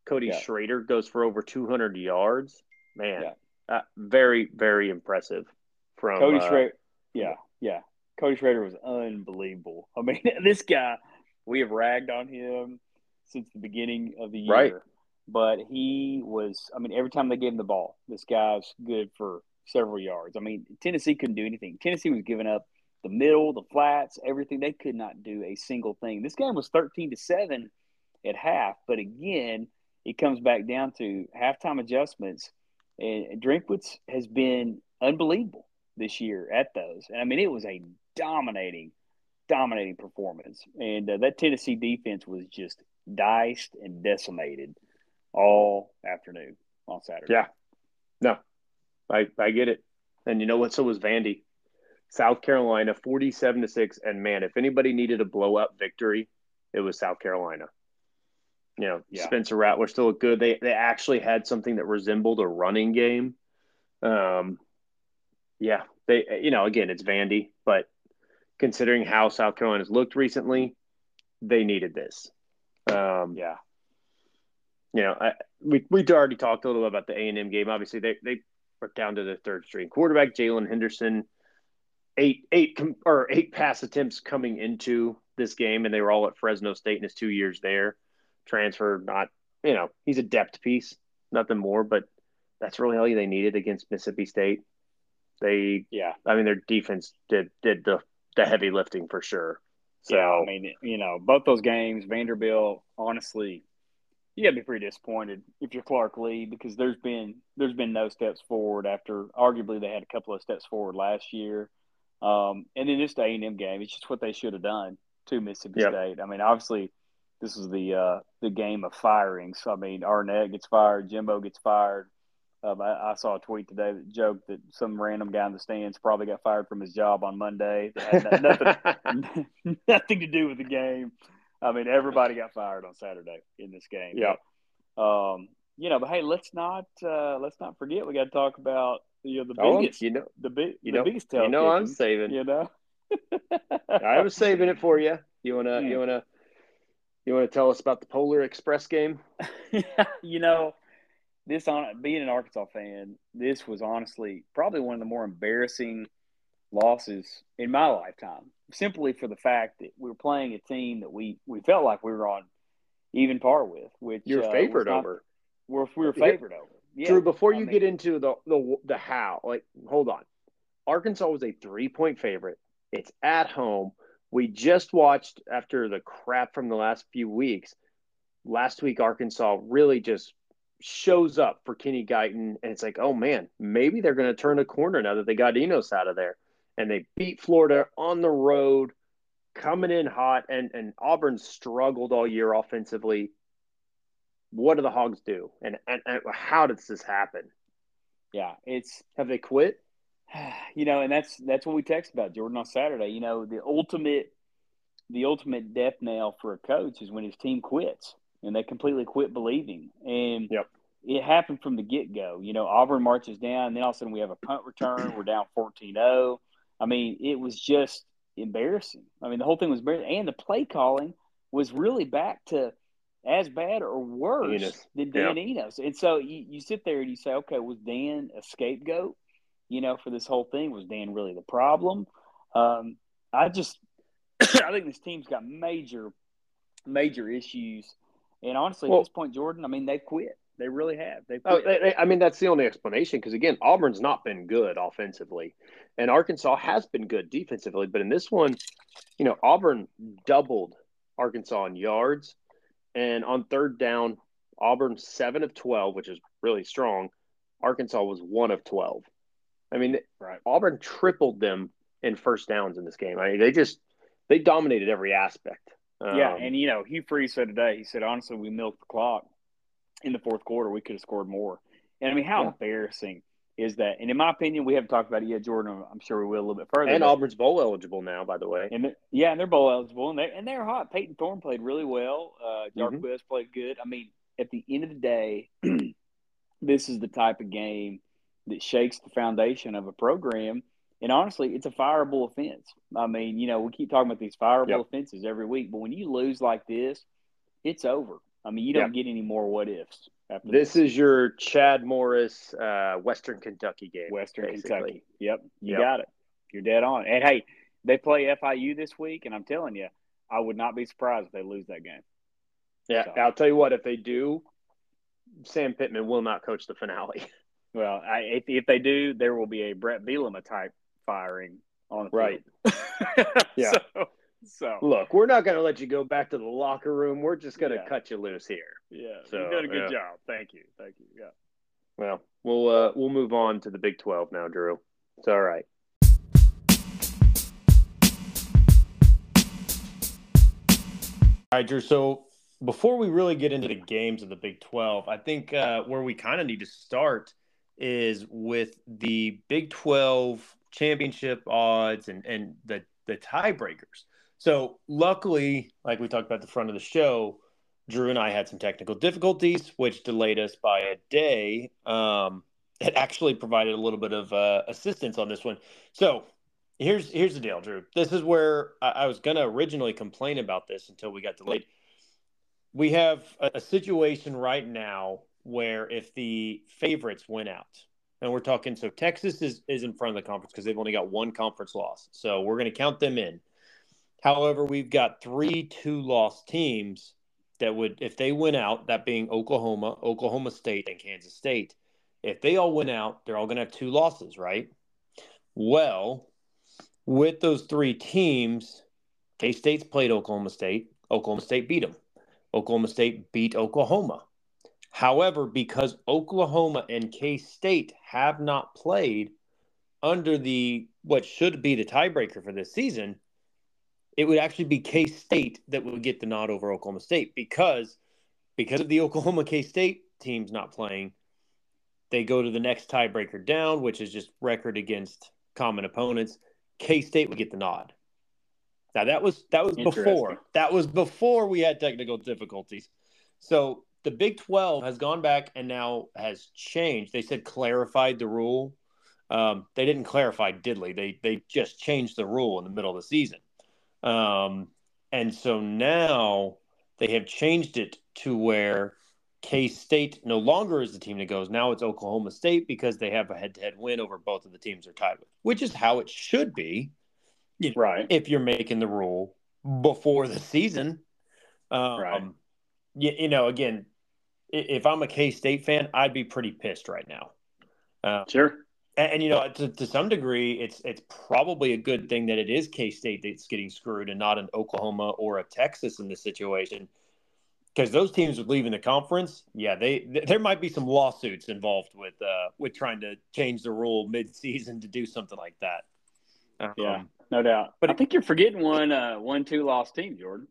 Cody Yeah. Schrader goes for over two hundred yards. Man, Yeah. uh, very very impressive from Cody uh, Schrader. Yeah, yeah. Cody Schrader was unbelievable. I mean, this guy, we have ragged on him since the beginning of the year. Right. But he was, I mean, every time they gave him the ball, this guy's good for several yards. I mean, Tennessee couldn't do anything. Tennessee was giving up the middle, the flats, everything. They could not do a single thing. This game was 13 to 7 at half. But again, it comes back down to halftime adjustments. And Drinkwitz has been unbelievable this year at those. And I mean, it was a dominating, dominating performance. And uh, that Tennessee defense was just diced and decimated all afternoon on Saturday. Yeah. No, I I get it. And you know what? So was Vandy. South Carolina, forty-seven to six. And man, if anybody needed a blow-up victory, it was South Carolina. You know, Yeah. Spencer Rattler still looked good. They they actually had something that resembled a running game. Um, yeah, they you know again it's Vandy, but considering how South Carolina's looked recently, they needed this. Um, yeah. You know, I, we we already talked a little about the A and M game. Obviously, they they down to the third string quarterback, Jaylen Henderson. Eight eight or eight pass attempts coming into this game, and they were all at Fresno State in his two years there. Transfer, not you know, he's a depth piece, nothing more. But that's really all they needed against Mississippi State. They, yeah, I mean, their defense did did the the heavy lifting for sure. So yeah, I mean, you know, both those games, Vanderbilt, honestly, you got to be pretty disappointed if you're Clark Lea because there's been there's been no steps forward after arguably they had a couple of steps forward last year, um, and then this A and M game, it's just what they should have done to Mississippi yep. State. I mean, obviously, this is the uh, the game of firing. So I mean, Arnett gets fired, Jimbo gets fired. Um, I, I, saw a tweet today that joked that some random guy in the stands probably got fired from his job on Monday. That had nothing, nothing to do with the game. I mean, everybody got fired on Saturday in this game. Yeah. Um, you know, but hey, let's not uh, let's not forget we got to talk about you know the oh, biggest, you know, the big, you the know, biggest. You know, I'm saving. You know, I was saving it for you. You wanna, mm. you wanna, you wanna tell us about the Polar Express game? you know, this on being an Arkansas fan, this was honestly probably one of the more embarrassing losses in my lifetime. Simply for the fact that we were playing a team that we we felt like we were on even par with, which you're uh, favored not, over. We're, we were favored over. Yeah, Drew, before you mean, get into the, the the how, like, hold on. Arkansas was a three point favorite. It's at home. We just watched after the crap from the last few weeks. Last week, Arkansas really just shows up for Kenny Guiton, and it's like, oh man, maybe they're going to turn a corner now that they got Enos out of there, and they beat Florida on the road, coming in hot, and and Auburn struggled all year offensively. What do the Hogs do, and and, and how does this happen? Yeah, it's have they quit? You know, and that's that's what we text about Jordan on Saturday. You know, the ultimate the ultimate death nail for a coach is when his team quits and they completely quit believing. And yep. it happened from the get go. You know, Auburn marches down, and then all of a sudden we have a punt return. We're down 14 0. I mean, it was just embarrassing. I mean, the whole thing was embarrassing. And the play calling was really back to as bad or worse Enos. than Dan yep. Enos. And so you, you sit there and you say, okay, was Dan a scapegoat, you know, for this whole thing? Was Dan really the problem? Um, I just, I think this team's got major, major issues and honestly, well, at this point, Jordan, I mean, they've quit. They really have. They've oh, they, I mean, that's the only explanation because, again, Auburn's not been good offensively, and Arkansas has been good defensively. But in this one, you know, Auburn doubled Arkansas in yards, and on third down, Auburn seven of twelve, which is really strong. Arkansas was one of twelve. I mean, right. Auburn tripled them in first downs in this game. I mean, they just they dominated every aspect. Um, yeah, and you know, Hugh Freeze said today, he said, honestly, we milked the clock in the fourth quarter. We could have scored more. And I mean, how yeah. embarrassing is that? And in my opinion, we haven't talked about it yet, Jordan. I'm sure we will a little bit further. And but, Auburn's bowl eligible now, by the way. And yeah, and they're bowl eligible, and they and they're hot. Payton Thorne played really well. Uh, Jarquez mm-hmm. played good. I mean, at the end of the day, this is the type of game that shakes the foundation of a program and honestly, it's a fireable offense. I mean, you know, we keep talking about these fireable yep. offenses every week, but when you lose like this, it's over. I mean, you don't yep. get any more what ifs. this, this is your Chad Morris, uh, Western Kentucky game. Western basically. Kentucky. Yep, you yep. got it. You're dead on. And hey, they play FIU this week, and I'm telling you, I would not be surprised if they lose that game. Yeah, so. I'll tell you what. If they do, Sam Pittman will not coach the finale. Well, I, if, if they do, there will be a Brett Bielema type firing on the right. yeah. So, so, look, we're not going to let you go back to the locker room. We're just going to yeah. cut you loose here. Yeah. So you did a good yeah. job. Thank you. Thank you. Yeah. Well, we'll uh, we'll move on to the Big Twelve now, Drew. It's all right. All right, Drew. So before we really get into the games of the Big 12, I think uh, where we kind of need to start is with the Big 12 championship odds and and the the tiebreakers. So luckily, like we talked about the front of the show, Drew and I had some technical difficulties, which delayed us by a day. Um, it actually provided a little bit of uh, assistance on this one. So here's here's the deal, Drew. This is where I, I was going to originally complain about this until we got delayed. We have a, a situation right now where if the favorites win out, and we're talking, so Texas is is in front of the conference because they've only got one conference loss, so we're going to count them in. However, we've got three two loss teams that would, if they win out, that being Oklahoma, Oklahoma State, and Kansas State, if they all win out, they're all going to have two losses, right? Well, with those three teams, K State's played Oklahoma State. Oklahoma State beat them. Oklahoma State beat Oklahoma. However, because Oklahoma and K State have not played under the what should be the tiebreaker for this season, it would actually be K State that would get the nod over Oklahoma State because because of the Oklahoma K State teams not playing, they go to the next tiebreaker down, which is just record against common opponents. K State would get the nod. Now that was that was before that was before we had technical difficulties. So the Big Twelve has gone back and now has changed. They said clarified the rule. Um, they didn't clarify diddly. They they just changed the rule in the middle of the season. Um, and so now they have changed it to where K State no longer is the team that goes. Now it's Oklahoma State because they have a head to head win over both of the teams they're tied with, which is how it should be. You know, right. If you're making the rule before the season. Um, right. You, you know, again, if I'm a K State fan, I'd be pretty pissed right now. Uh, sure. And, and, you know, to, to some degree, it's it's probably a good thing that it is K State that's getting screwed and not an Oklahoma or a Texas in this situation, because those teams would leave in the conference. Yeah, they th- there might be some lawsuits involved with uh, with trying to change the rule mid season to do something like that. Um, yeah, no doubt. But I think you're forgetting one uh, one two lost team, Jordan.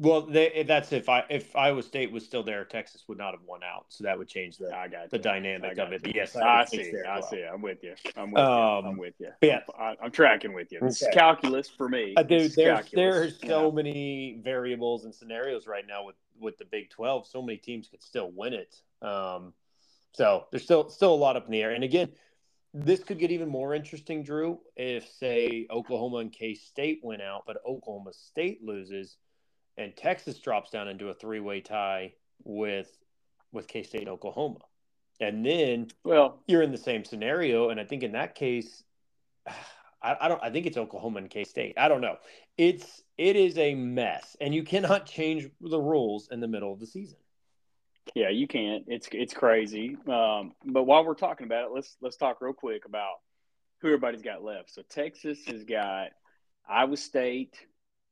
Well, they, that's if I if Iowa State was still there, Texas would not have won out, so that would change the I got the dynamic of it. yes, I, I see. I well. see. I'm with you. I'm with um, you. I'm with you. Yeah, I'm, I'm tracking with you. It's okay. calculus for me. Uh, dude, there's there's so yeah. many variables and scenarios right now with with the Big Twelve. So many teams could still win it. Um, so there's still still a lot up in the air. And again, this could get even more interesting, Drew, if say Oklahoma and K State went out, but Oklahoma State loses and Texas drops down into a three way tie with with K State and Oklahoma. And then well you're in the same scenario. And I think in that case, I, I don't I think it's Oklahoma and K State. I don't know. It's it is a mess. And you cannot change the rules in the middle of the season. Yeah, you can't. It's it's crazy. Um, but while we're talking about it, let's let's talk real quick about who everybody's got left. So Texas has got Iowa State,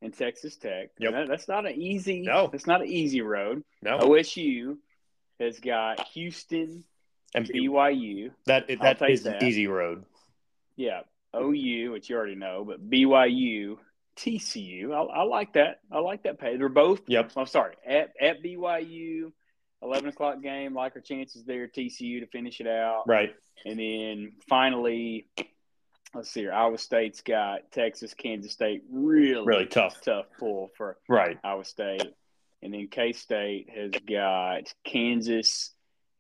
and Texas Tech. Yep. That, that's not an easy. No, that's not an easy road. No. OSU has got Houston and BYU. That that is that. an easy road. Yeah, OU, which you already know, but BYU, TCU. I, I like that. I like that pay. They're both. Yep. I'm sorry. At at BYU, eleven o'clock game. Like our chances there. TCU to finish it out. Right. And then finally, let's see here. Iowa State's got Texas, Kansas State. Really, really tough, tough pull for right Iowa State, and then K State has got Kansas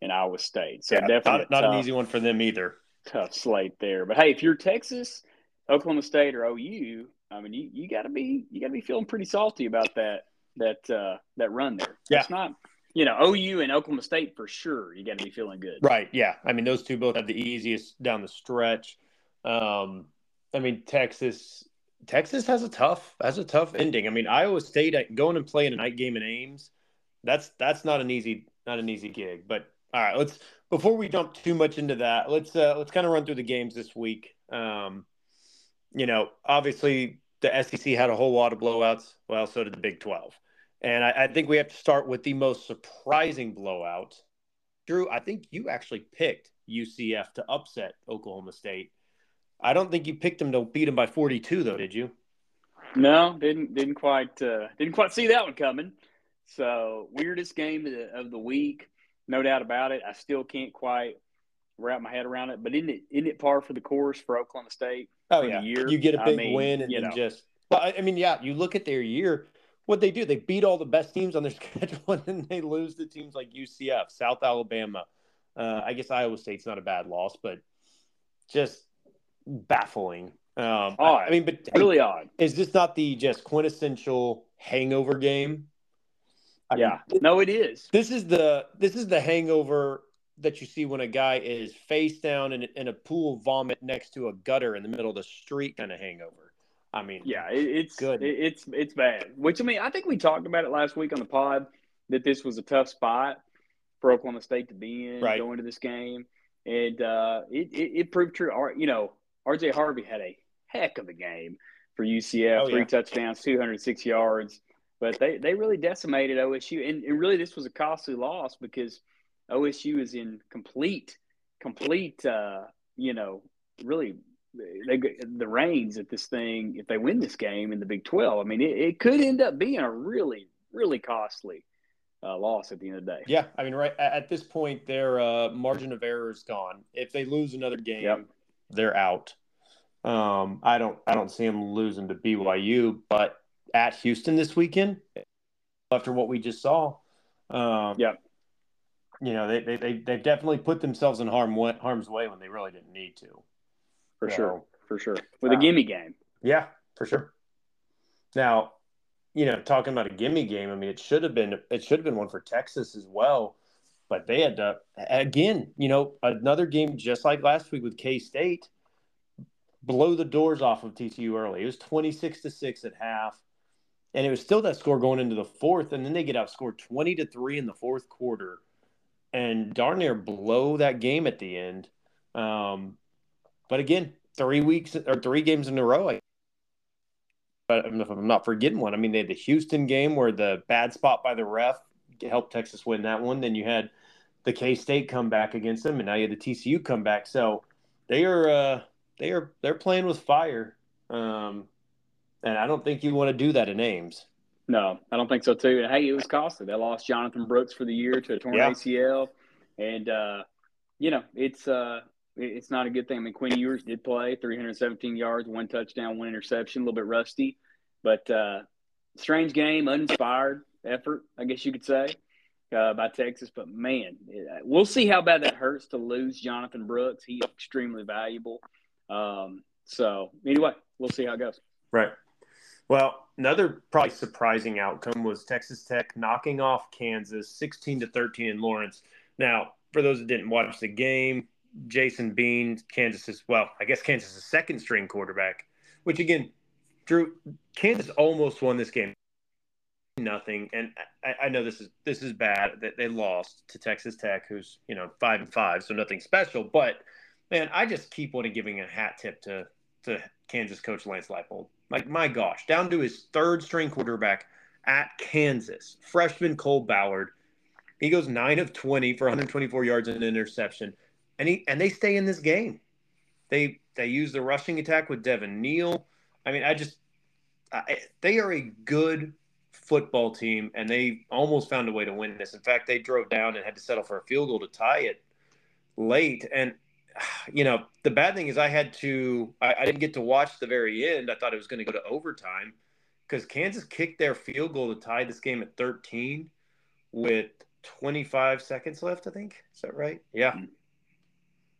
and Iowa State. So yeah, definitely not, not tough, an easy one for them either. Tough slate there, but hey, if you're Texas, Oklahoma State, or OU, I mean, you, you got to be you got to be feeling pretty salty about that that uh, that run there. Yeah, it's not you know, OU and Oklahoma State for sure. You got to be feeling good. Right. Yeah. I mean, those two both have the easiest down the stretch. Um, I mean, Texas. Texas has a tough has a tough ending. I mean, Iowa State uh, going and playing a night game in Ames. That's that's not an easy not an easy gig. But all right, let's before we jump too much into that, let's uh, let's kind of run through the games this week. Um, you know, obviously the SEC had a whole lot of blowouts. Well, so did the Big Twelve, and I, I think we have to start with the most surprising blowout. Drew, I think you actually picked UCF to upset Oklahoma State I don't think you picked him to beat him by 42, though, did you? No, didn't didn't quite uh, didn't quite see that one coming. So weirdest game of the, of the week, no doubt about it. I still can't quite wrap my head around it. But isn't it isn't it par for the course for Oklahoma State? Oh yeah, you get a big I mean, win and then just. Well, I mean, yeah, you look at their year. What they do, they beat all the best teams on their schedule, and then they lose to teams like UCF, South Alabama. Uh, I guess Iowa State's not a bad loss, but just baffling Um, odd. I mean, but really odd. Is this not the just quintessential hangover game? I yeah, mean, no, it is. This is the this is the hangover that you see when a guy is face down in, in a pool of vomit next to a gutter in the middle of the street kind of hangover. I mean, yeah, it, it's good. It, it's it's bad. Which I mean, I think we talked about it last week on the pod that this was a tough spot for Oklahoma State to be in right. going to this game, and uh, it, it, it proved true. You know, R.J. Harvey had a heck of a game for UCF, oh, three yeah. touchdowns, two hundred six yards, but they they really decimated OSU, and, and really this was a costly loss because OSU is in complete, complete, uh, you know, really they the reins at this thing if they win this game in the Big Twelve. I mean, it, it could end up being a really, really costly uh, loss at the end of the day. Yeah, I mean, right at this point, their uh, margin of error is gone. If they lose another game, yep. They're out. Um, I don't, I don't see them losing to BYU, but at Houston this weekend, after what we just saw, um, yeah, you know, they, they, they, they've definitely put themselves in harm, harm's way when they really didn't need to. For so, sure. For sure. With a gimme game. Yeah, for sure. Now, you know, talking about a gimme game, I mean, it should have been, it should have been one for Texas as well, but they had to, again, you know, another game just like last week with K State, blow the doors off of TCU early. It was 26 to 6 at half. And it was still that score going into the fourth, and then they get outscored 20 to 3 in the fourth quarter and darn near blow that game at the end. Um, but again, three weeks or three games in a row. I, but I'm not forgetting one. I mean, they had the Houston game where the bad spot by the ref helped Texas win that one. Then you had the K State come back against them, and now you had the TCU come back. So they are uh, they are they're playing with fire, um, and I don't think you want to do that in Ames. No, I don't think so too. And hey, it was costly. They lost Jonathan Brooks for the year to a torn yeah. ACL, and uh, you know it's uh, it's not a good thing. I mean, Quinn Ewers did play 317 yards, one touchdown, one interception, a little bit rusty, but uh, strange game, uninspired effort, I guess you could say, uh, by Texas. But man, we'll see how bad that hurts to lose Jonathan Brooks. He's extremely valuable. Um, so anyway, we'll see how it goes. Right. Well, another probably surprising outcome was Texas Tech knocking off Kansas 16 to 13 in Lawrence. Now, for those that didn't watch the game, Jason Bean, Kansas is well, I guess Kansas is second string quarterback, which again, Drew, Kansas almost won this game. Nothing, and I, I know this is this is bad that they lost to Texas Tech, who's you know five and five, so nothing special. But man, I just keep wanting giving a hat tip to to Kansas coach Lance Leipold. Like, my gosh, down to his third string quarterback at Kansas, freshman Cole Ballard. He goes nine of 20 for 124 yards and an interception. And he and they stay in this game. They they use the rushing attack with Devin Neal. I mean, I just I, they are a good football team, and they almost found a way to win this. In fact, they drove down and had to settle for a field goal to tie it late. And you know, the bad thing is I had to, I, I didn't get to watch the very end. I thought it was going to go to overtime because Kansas kicked their field goal to tie this game at 13 with 25 seconds left, I think. Is that right? Yeah. Mm-hmm.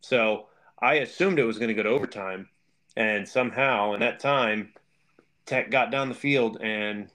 So I assumed it was going to go to overtime. And somehow in that time, Tech got down the field and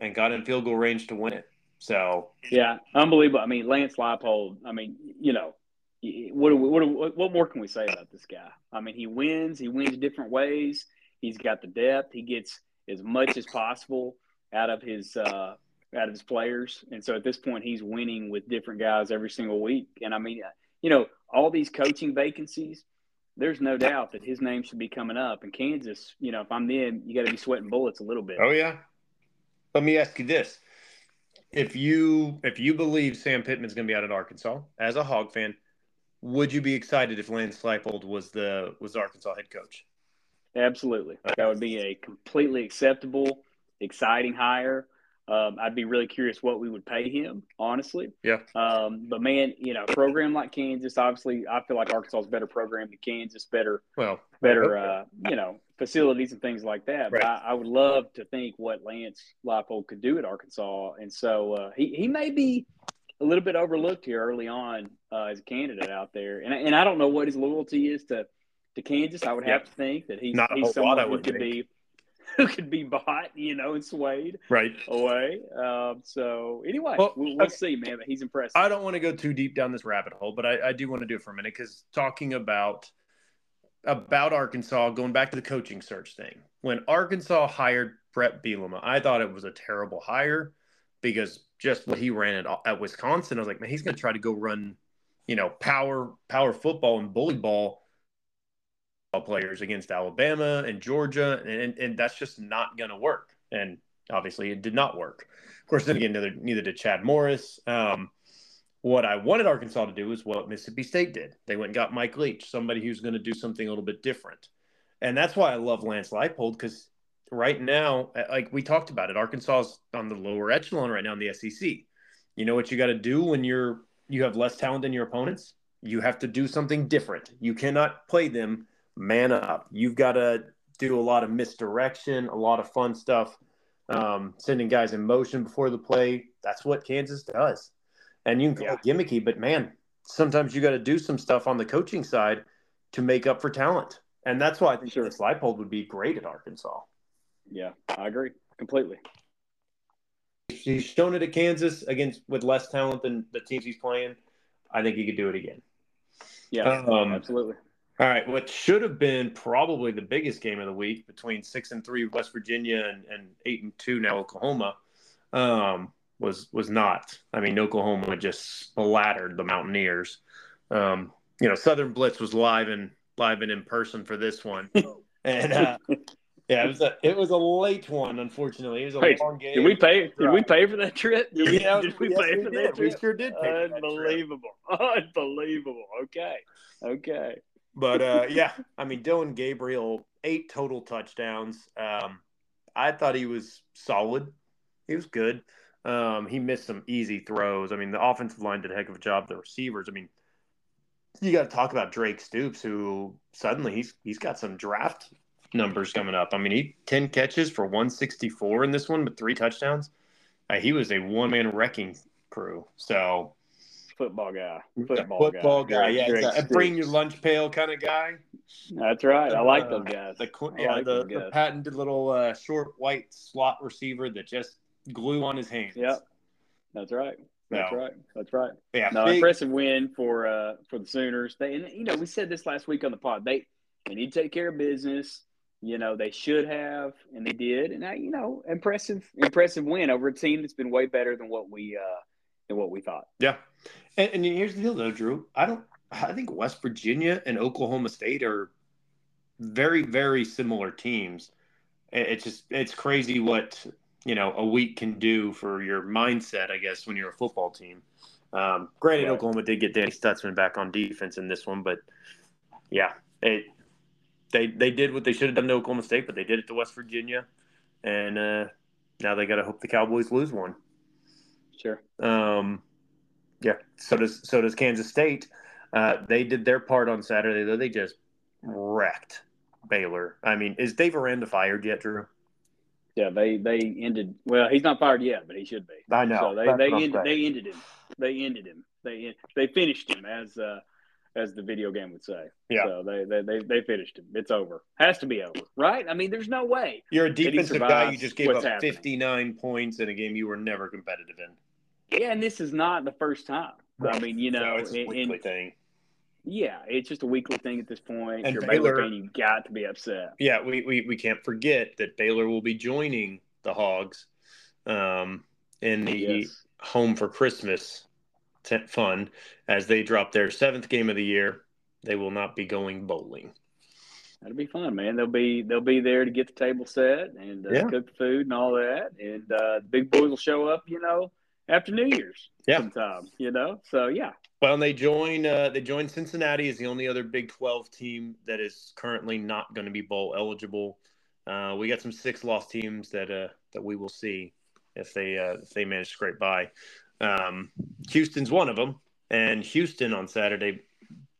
and got in field goal range to win it. So yeah, unbelievable. I mean, Lance Leipold. I mean, you know, what, what, what more can we say about this guy? I mean, he wins. He wins different ways. He's got the depth. He gets as much as possible out of his uh, out of his players. And so at this point, he's winning with different guys every single week. And I mean, you know, all these coaching vacancies. There's no doubt that his name should be coming up. And Kansas, you know, if I'm them, you got to be sweating bullets a little bit. Oh yeah. Let me ask you this: if you if you believe Sam Pittman's going to be out at Arkansas as a Hog fan, would you be excited if Lance Leipold was the was Arkansas head coach? Absolutely, okay. that would be a completely acceptable, exciting hire. Um, I'd be really curious what we would pay him, honestly. Yeah. Um, but man, you know, a program like Kansas, obviously, I feel like Arkansas is better program than Kansas, better, well, better, uh, you know, facilities and things like that. Right. But I, I, would love to think what Lance Leipold could do at Arkansas, and so uh, he he may be a little bit overlooked here early on uh, as a candidate out there. And, and I don't know what his loyalty is to to Kansas. I would have to think that he's, he's someone who could think. be who could be bought, you know, and swayed Right. away. Um, so anyway, Well, we'll, we'll okay. see, man. But he's impressive. I don't want to go too deep down this rabbit hole, but I, I do want to do it for a minute because talking about about Arkansas, going back to the coaching search thing. When Arkansas hired Brett Bielema, I thought it was a terrible hire because just what he ran at, at Wisconsin, I was like, man, he's going to try to go run, you know, power power football and bully ball players against Alabama and Georgia, and, and that's just not going to work. And obviously, it did not work. Of course, then again, neither, neither did Chad Morris. Um, what I wanted Arkansas to do is what Mississippi State did. They went and got Mike Leach, somebody who's going to do something a little bit different. And that's why I love Lance Leipold because right now, uh, like we talked about it, Arkansas is on the lower echelon right now in the SEC. You know what you got to do when you're you have less talent than your opponents? You have to do something different. You cannot play them man up. You've got to do a lot of misdirection, a lot of fun stuff, um, sending guys in motion before the play. That's what Kansas does. And you can call it gimmicky, but man, sometimes you got to do some stuff on the coaching side to make up for talent. And that's why I think Sure. Leipold would be great at Arkansas. yeah, I agree completely. He's shown it at Kansas against with less talent than the teams he's playing. I think he could do it again. Yeah, Um, absolutely. All right, what should have been probably the biggest game of the week between six and three West Virginia and, and eight and two now Oklahoma um, was was not. I mean, Oklahoma just splattered the Mountaineers. Um, you know, Southern Blitz was live and live and in person for this one, and uh, yeah, it was a it was a late one. Unfortunately, it was a Wait, long game. Did we pay? Did we pay for that trip? Did we, Yeah, did we yes, pay we for did. that We sure did pay for that trip. Unbelievable! Unbelievable. Okay, okay. But uh, yeah, I mean, Dillon Gabriel, eight total touchdowns. Um, I thought he was solid. He was good. Um, he missed some easy throws. I mean, the offensive line did a heck of a job. The receivers, I mean, you got to talk about Drake Stoops, who suddenly he's he's got some draft numbers coming up. I mean, he ten catches for one sixty four in this one, but three touchdowns. Uh, he was a one man wrecking crew. So Football guy. Football, football guy, Drake- yeah, Drake it's a bring your lunch pail kind of guy. That's right. I like Uh, those guys. The yeah, like the, the patented little uh, short white slot receiver that just glue on his hands. Yep. That's right. That's No. right. That's right. Yeah. No, big- impressive win for uh for the Sooners. They and you know we said this last week on the pod. They they need to take care of business. You know they should have, and they did. And I, you know, impressive impressive win over a team that's been way better than what we uh than what we thought. Yeah. And, and here's the deal, though, Drew. I don't. I think West Virginia and Oklahoma State are very, very similar teams. It's just it's crazy what you know a week can do for your mindset. I guess when you're a football team. Um, granted, Right. Oklahoma did get Danny Stutsman back on defense in this one, but yeah, it they they did what they should have done to Oklahoma State, but they did it to West Virginia, and uh, now they got to hope the Cowboys lose one. Sure. Um, yeah. So does so does Kansas State. Uh, they did their part on Saturday, though. They just wrecked Baylor. I mean, is Dave Aranda fired yet, Drew? Yeah, they they ended. Well, he's not fired yet, but he should be. I know. So they That's they ended, they ended him. They ended him. They they finished him as uh as the video game would say. Yeah. So they they they, they finished him. It's over. Has to be over, right? I mean, there's no way. You're a defensive guy. You just gave up happening. 59 points in a game you were never competitive in. Yeah, and this is not the first time. I mean, you know, so it's a weekly and- thing. Yeah, it's just a weekly thing at this point. And You're Baylor Baylor- fan, you got to be upset. Yeah, we, we, we can't forget that Baylor will be joining the Hogs um, in the Yes. home for Christmas fun as they drop their seventh game of the year. They will not be going bowling. That'll be fun, man. They'll be they'll be there to get the table set and uh, Yeah. cook the food and all that. And uh, the big boys will show up, you know, after New Year's Yeah. sometime, you know. So yeah, Well, and they join. Uh, they join Cincinnati is the only other Big Twelve team that is currently not going to be bowl eligible. Uh, we got some six loss teams that uh, that we will see if they uh, if they manage to scrape by. Um, Houston's one of them, and Houston on Saturday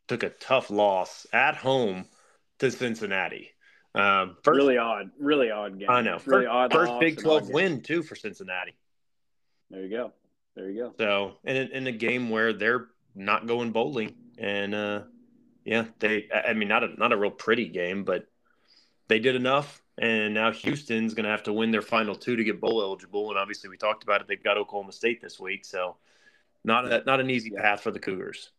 took a tough loss at home to Cincinnati. Um, first, really odd, really odd game. I know really first, odd. first Big Twelve win too for Cincinnati. There you go. There you go. So, in, in a game where they're not going bowling, and uh, Yeah, they. I mean, not a not a real pretty game, but they did enough. And now Houston's going to have to win their final two to get bowl eligible. And obviously, we talked about it. They've got Oklahoma State this week, so not a, not an easy path for the Cougars.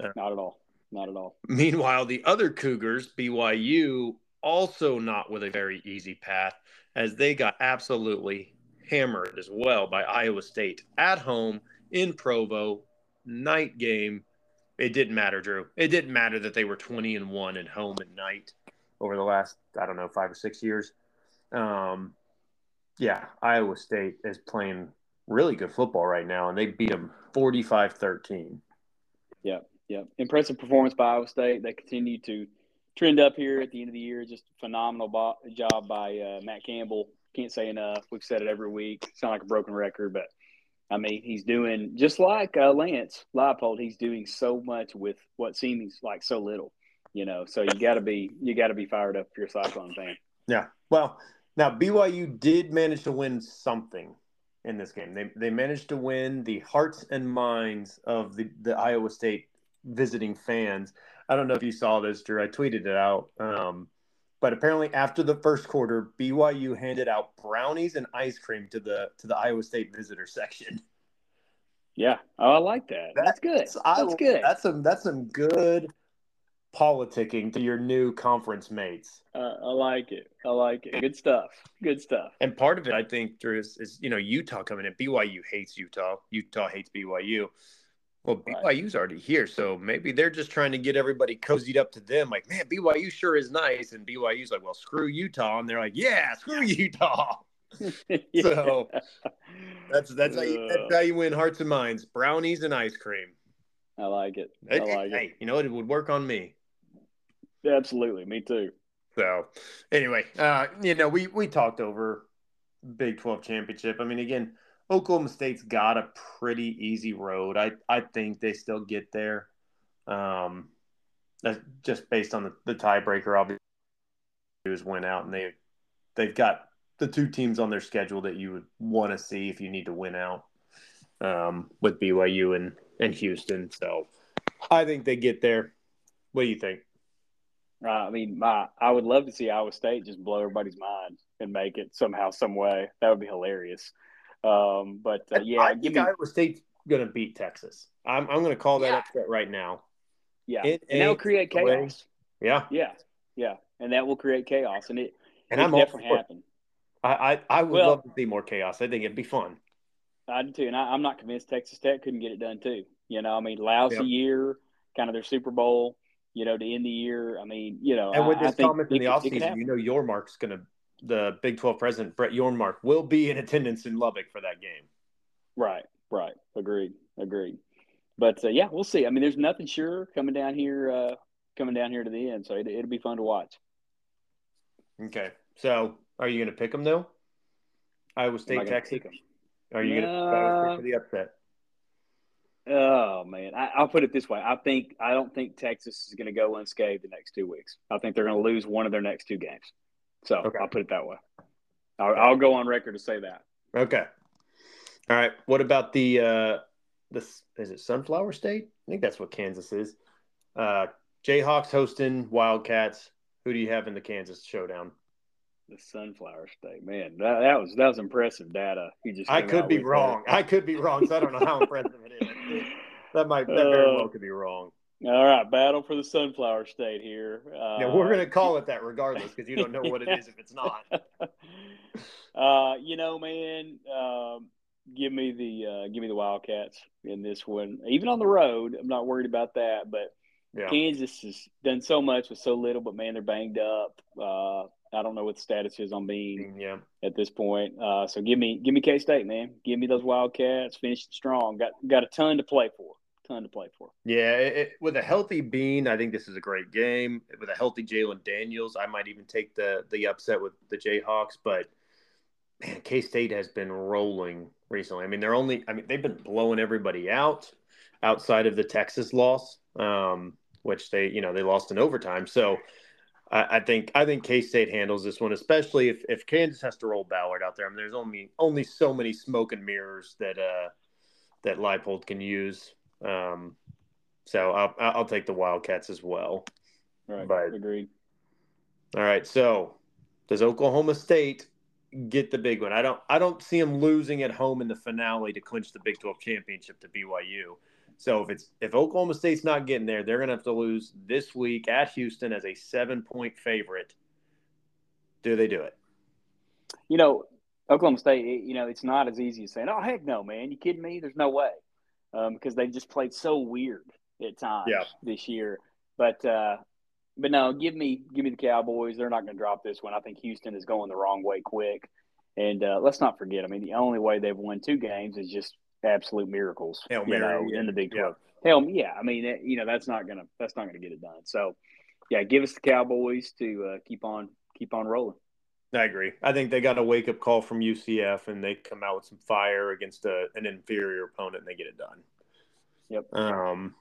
Not at all. Not at all. Meanwhile, the other Cougars, BYU, also not with a very easy path, as they got absolutely hammered as well by Iowa State at home in Provo, night game. It didn't matter, Drew. It didn't matter that they were 20 and 1 at home at night over the last, I don't know, five or six years. Um, yeah, Iowa State is playing really good football right now, and they beat them 45 13. Yeah, yeah. Impressive performance by Iowa State. They continue to trend up here at the end of the year. Just phenomenal bo- job by uh, Matt Campbell. Can't say enough. We've said it every week. Sound like a broken record, but I mean, he's doing just like uh, Lance Leipold. He's doing so much with what seems like so little, you know. So you got to be you got to be fired up if you're a Cyclone fan. Yeah. Well, now BYU did manage to win something in this game. They they managed to win the hearts and minds of the the Iowa State visiting fans. I don't know if you saw this, Drew. I tweeted it out. Um, but apparently, after the first quarter, BYU handed out brownies and ice cream to the to the Iowa State visitor section. Yeah, oh, I like that. That's, that's good. That's I, good. That's some that's some good politicking to your new conference mates. Uh, I like it. I like it. Good stuff. Good stuff. And part of it, I think, Drew, is, is you know Utah coming in. BYU hates Utah. Utah hates BYU. Well, BYU's already here, so maybe they're just trying to get everybody cozied up to them. Like, man, BYU sure is nice, and BYU's like, well, screw Utah, and they're like, yeah, screw Utah. yeah. So that's that's how, you, that's how you win hearts and minds: brownies and ice cream. I like it. I like hey, it. you know what? It would work on me. Yeah, absolutely, me too. So, anyway, uh, you know, we we talked over Big Twelve championship. I mean, again Oklahoma State's got a pretty easy road. I, I think they still get there. Um, that's just based on the, the tiebreaker. Obviously, is win out, and they they've got the two teams on their schedule that you would want to see if you need to win out um, with BYU and and Houston. So I think they get there. What do you think? Uh, I mean, my I would love to see Iowa State just blow everybody's mind and make it somehow, some way. That would be hilarious. Um, but uh, yeah, I think me... Iowa State's going to beat Texas. I'm, I'm going to call that yeah. upset right now. Yeah, it and that'll create chaos. Yeah, yeah, yeah, and that will create chaos, and it and I'm definitely happen. I, I, I would well, love to see more chaos. I think it'd be fun. I do too, and I, am not convinced Texas Tech couldn't get it done too. You know, I mean, lousy yep. year, kind of their Super Bowl. You know, to end the year. I mean, you know, and with this comment in the offseason, you know, your mark's going to the Big 12 president, Brett Yormark, will be in attendance in Lubbock for that game. Right, right. Agreed, agreed. But uh, yeah, we'll see. I mean, there's nothing sure coming down here, uh, coming down here to the end. So it, will be fun to watch. Okay. So are you going to pick them though? Iowa State, Texas. Are you going to pick for the upset? Oh man, I, will put it this way: I think I don't think Texas is going to go unscathed the next two weeks. I think they're going to lose one of their next two games. So okay. I'll put it that way. I'll, I'll, go on record to say that. Okay. All right. What about the uh this is it Sunflower State? I think that's what Kansas is. Uh Jayhawks hosting Wildcats. Who do you have in the Kansas showdown? The Sunflower State, man, that, that was that was impressive data. You just I could be wrong. That. I could be wrong, so I don't know how impressive it is. That might that very uh, well could be wrong. All right, battle for the sunflower state here. Uh, yeah, we're going to call it that regardless because you don't know what it is if it's not. uh, you know, man, um, give me the uh, give me the Wildcats in this one. Even on the road, I'm not worried about that. But yeah. Kansas has done so much with so little, but man, they're banged up. Uh, I don't know what the status is on Bean yeah. at this point. Uh, so give me give me K State, man. Give me those Wildcats. Finishing strong. Got got a ton to play for to play for. Yeah, it, with a healthy Bean, I think this is a great game. With a healthy Jalon Daniels, I might even take the the upset with the Jayhawks. But man, K State has been rolling recently. I mean, they're only. I mean, they've been blowing everybody out outside of the Texas loss, um, which they you know they lost in overtime. So. I, I think I think K State handles this one, especially if, if Kansas has to roll Ballard out there. I mean, there's only only so many smoke and mirrors that uh, that Leipold can use. Um, So I'll, I'll take the Wildcats as well. Right. But- Agreed. All right. So does Oklahoma State get the big one? I don't. I don't see them losing at home in the finale to clinch the Big Twelve championship to BYU. So if it's if Oklahoma State's not getting there, they're gonna have to lose this week at Houston as a seven point favorite. Do they do it? You know, Oklahoma State. You know, it's not as easy as saying, "Oh heck no, man! You kidding me? There's no way," um, because they've just played so weird at times Yeah. this year. But uh, but no, give me give me the Cowboys. They're not going to drop this one. I think Houston is going the wrong way quick. And uh, let's not forget. I mean, the only way they've won two games is just absolute miracles. Hail you know, yeah. in the Big Yeah. Twelve. Hell, yeah. I mean, it, you know, that's not gonna that's not gonna get it done. So, yeah, give us the Cowboys to uh, keep on keep on rolling. I agree. I think they got a wake up call from UCF and they come out with some fire against a, an inferior opponent and they get it done. Yep. Um,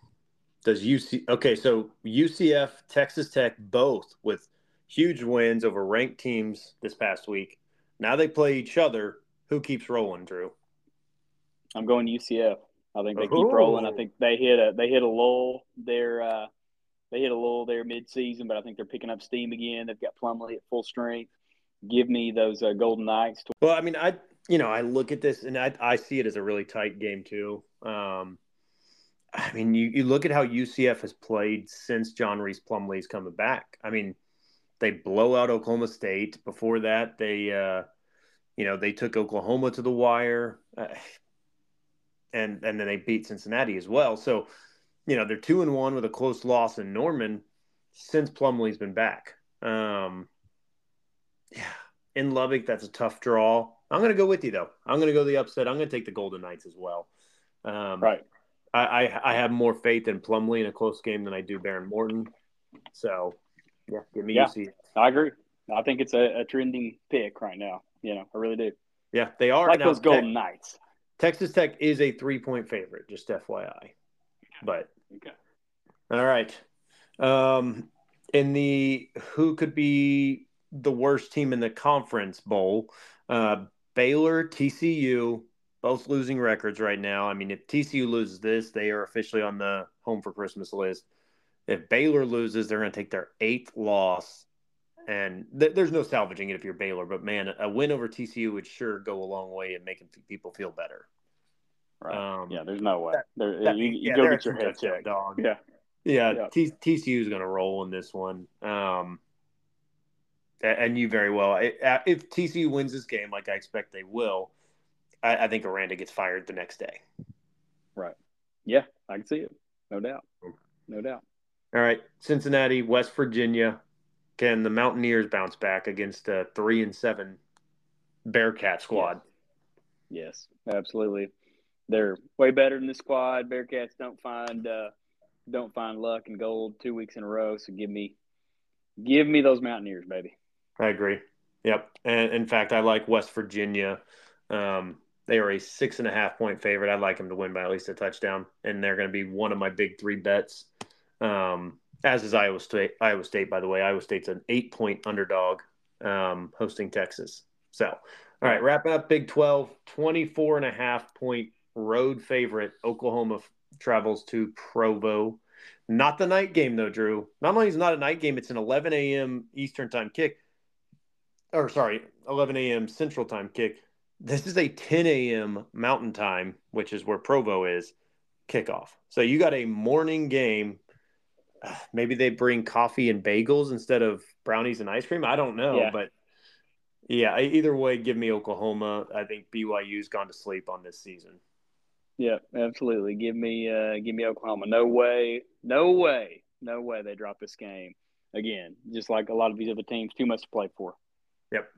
does UC okay? So UCF, Texas Tech, both with huge wins over ranked teams this past week. Now they play each other. Who keeps rolling, Drew? I'm going UCF. I think they keep Oh. rolling. I think they hit a they hit a lull there. Uh, they hit a lull there mid season, but I think they're picking up steam again. They've got Plumlee at full strength. Give me those uh, Golden Knights. Well, I mean, I you know I look at this and I I see it as a really tight game too. Um, I mean, you you look at how UCF has played since John Rhys Plumlee's coming back. I mean, they blow out Oklahoma State. Before that, they uh, you know they took Oklahoma to the wire, uh, and and then they beat Cincinnati as well. So, you know, they're two and one with a close loss in Norman since Plumlee's been back. Um, yeah, in Lubbock, that's a tough draw. I'm going to go with you though. I'm going to go the upset. I'm going to take the Golden Knights as well. Um, Right. I, I I have more faith in Plumlee in a close game than I do Behren Morton. So, yeah, give me Yeah. UC. I agree. I think it's a, a trending pick right now. You know, I really do. Yeah, they are like now, those Golden Tex- Knights. Texas Tech is a three point favorite, just FYI. But Okay. all right, um, in the who could be the worst team in the conference bowl? Uh, Baylor, TCU, both losing records right now. I mean, if TCU loses this, they are officially on the home for Christmas list. If Baylor loses, they're going to take their eighth loss. And th- there's no salvaging it if you're Baylor, but man, a win over TCU would sure go a long way in making people feel better. Right. Um, yeah, there's no way. There, that- you, you yeah, go get your head checked. dog. Yeah. Yeah, Yeah. T- TCU is going to roll in this one. Um, and you very well. Uh, If TCU wins this game, like I expect they will, I, I think Aranda gets fired the next day. Right. Yeah, I can see it. No doubt. No doubt. All right, Cincinnati, West Virginia. Can the Mountaineers bounce back against a three and seven Bearcat squad? Yes, absolutely. They're way better than the squad. Bearcats don't find uh, don't find luck and gold two weeks in a row. So give me give me those Mountaineers, baby. I agree. Yep. And in fact, I like West Virginia. Um, they are a six and a half point favorite. I'd like them to win by at least a touchdown, and they're going to be one of my big three bets. Um, as is Iowa State. Iowa State, by the way, Iowa State's an eight point underdog um, hosting Texas. So, all right, wrapping up Big 12, 24 and a half point road favorite. Oklahoma f- travels to Provo. Not the night game, though, Drew. Not only is it not a night game, it's an 11 a.m. Eastern time kick or sorry, 11 a.m. Central Time kick. This is a 10 a.m. Mountain Time, which is where Provo is, kickoff. So you got a morning game. Maybe they bring coffee and bagels instead of brownies and ice cream. I don't know, Yeah. but yeah, either way, give me Oklahoma. I think BYU's gone to sleep on this season. Yeah, absolutely. Give me uh, give me Oklahoma. No way, no way, no way they drop this game again. Just like a lot of these other teams, too much to play for. Yep.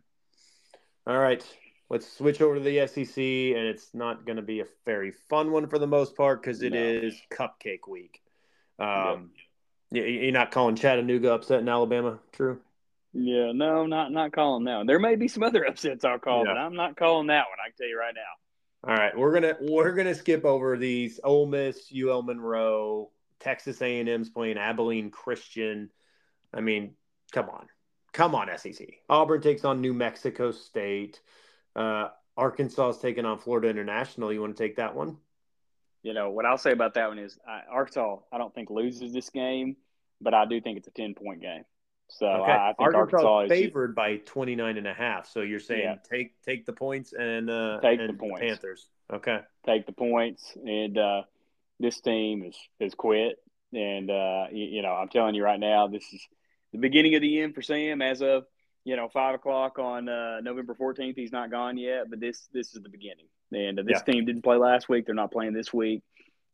All right. Let's switch over to the SEC, and it's not going to be a very fun one for the most part because it No. is Cupcake Week. Um, y- You're not calling Chattanooga upset in Alabama, true? Yeah, no, not not calling that one. There may be some other upsets I'll call, Yeah. but I'm not calling that one. I can tell you right now. All right, we're gonna we're gonna skip over these. Ole Miss, UL Monroe, Texas A&M's playing Abilene Christian. I mean, come on, come on, SEC. Auburn takes on New Mexico State. Uh, Arkansas is taking on Florida International. You want to take that one? you know what I'll say about that one is I, Arkansas. I don't think loses this game, but I do think it's a ten point game. So Okay. I, I think Arkansas Arkansas is favored by 29 and a half. So you're saying Yeah. take take the points and uh Take the and points. Panthers. Okay. take the points, and uh, this team is is quit. And uh, you, you know, I'm telling you right now, this is the beginning of the end for Sam. As of you know, five o'clock on uh, November 14th, he's not gone yet, but this this is the beginning. And uh, this team didn't play last week; they're not playing this week.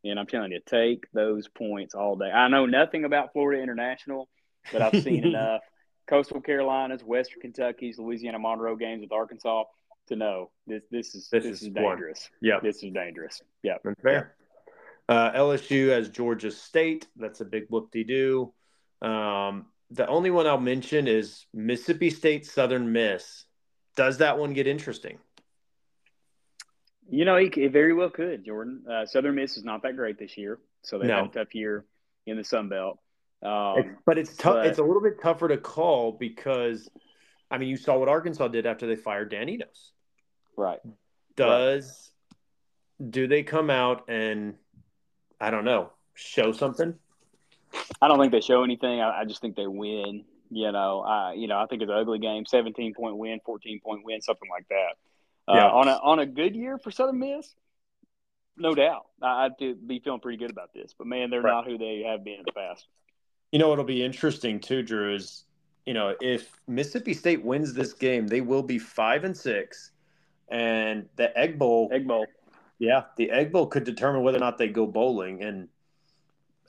And I'm telling you, take those points all day. I know nothing about Florida International, but I've seen enough Coastal Carolinas, Western Kentucky's, Louisiana Monroe games with Arkansas to know this this is This this, is dangerous. Yeah. This is dangerous. Yeah. That's fair. Uh, LSU as Georgia State. That's a big whoop de doo. Um, the only one I'll mention is Mississippi State Southern Miss. Does that one get interesting? You know, it, it very well could, Jordan. Uh, Southern Miss is not that great this year, so they No. had a tough year in the Sun Belt. Um, It's- but it's tough. but- It's a little bit tougher to call because, I mean, you saw what Arkansas did after they fired Dan Enos. right. Does do they come out and I don't know show something? I don't think they show anything. I, I just think they win. You know, I you know I think it's an ugly game, seventeen point win, fourteen point win, something like that. Uh, Yeah. On a on a good year for Southern Miss, no doubt, I, I'd be- be feeling pretty good about this. But man, they're Right. not who they have been in the past. You know it'll be interesting too, Drew, is you know if Mississippi State wins this game, they will be five and six, and the Egg Bowl, Egg Bowl. yeah, the Egg Bowl could determine whether or not they go bowling, and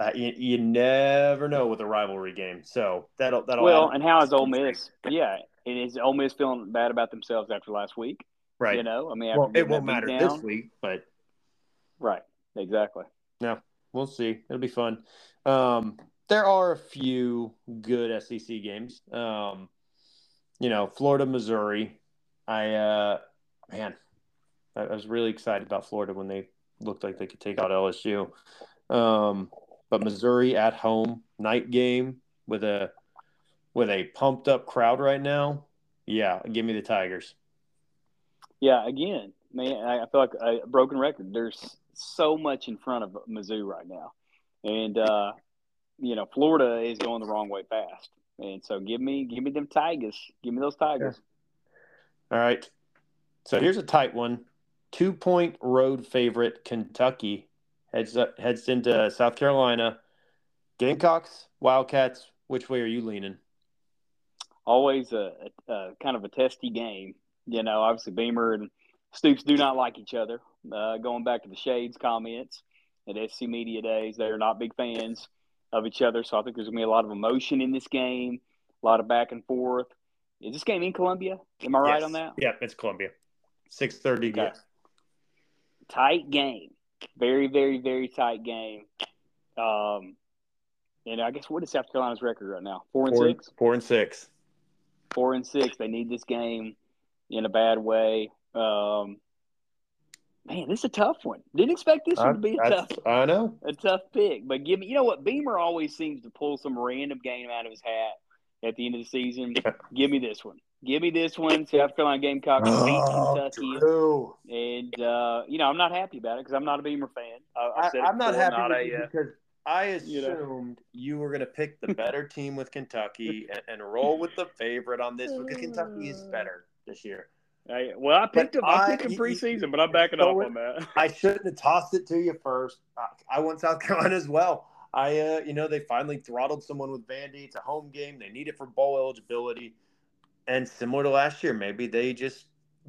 uh, you, you never know with a rivalry game. So that'll that'll Well, and how is Ole Miss? Yeah, and is Ole Miss feeling bad about themselves after last week? right. You know, I mean, after well, it won't matter beat this week, but Right. Exactly. No. We'll see. It'll be fun. Um, there are a few good SEC games. Um, you know, Florida, Missouri. I uh, man, I, I was really excited about Florida when they looked like they could take out LSU. Um, but Missouri at home, night game with a with a pumped up crowd right now. Yeah, give me the Tigers. Yeah. Again, man, I feel like a broken record. There's so much in front of Mizzou right now, and uh, you know, Florida is going the wrong way fast. And so, give me, give me them Tigers. Give me those Tigers. All right. So here's a tight one. Two point road favorite Kentucky heads up, heads into South Carolina. Gamecocks, Wildcats. Which way are you leaning? Always a, a, a kind of a testy game. You know, obviously Beamer and Stoops do not like each other. Uh, going back to the Shades comments at SEC Media Days, they are not big fans of each other. So I think there's going to be a lot of emotion in this game, a lot of back and forth. Is this game in Columbia? Am I right on that? Yeah, it's Columbia. Six thirty. Okay. Yes. Tight game. Very, very, very tight game. Um, and I guess what is South Carolina's record right now? Four and Four, six. four and six. four and six. They need this game in a bad way. Um, man, this is a tough one. Didn't expect this one to be a tough, I know. a tough pick. But give me, you know what? Beamer always seems to pull some random game out of his hat at the end of the season. give me this one. Give me this one. South Carolina Gamecocks beat Kentucky, Drew. and uh, you know I'm not happy about it because I'm not a Beamer fan. I, I I, said it I'm not happy Not with a, uh, because I assumed you know. you were going to pick the better team with Kentucky and, and roll with the favorite on this because Kentucky is better this year. I- well, I picked But him. I I- picked him preseason, but I'm backing so off on that. I shouldn't have tossed it to you first. I, I want South Carolina as well. I, uh, you know, they finally throttled someone with Vandy. It's a home game. They need it for bowl eligibility. And similar to last year, maybe they just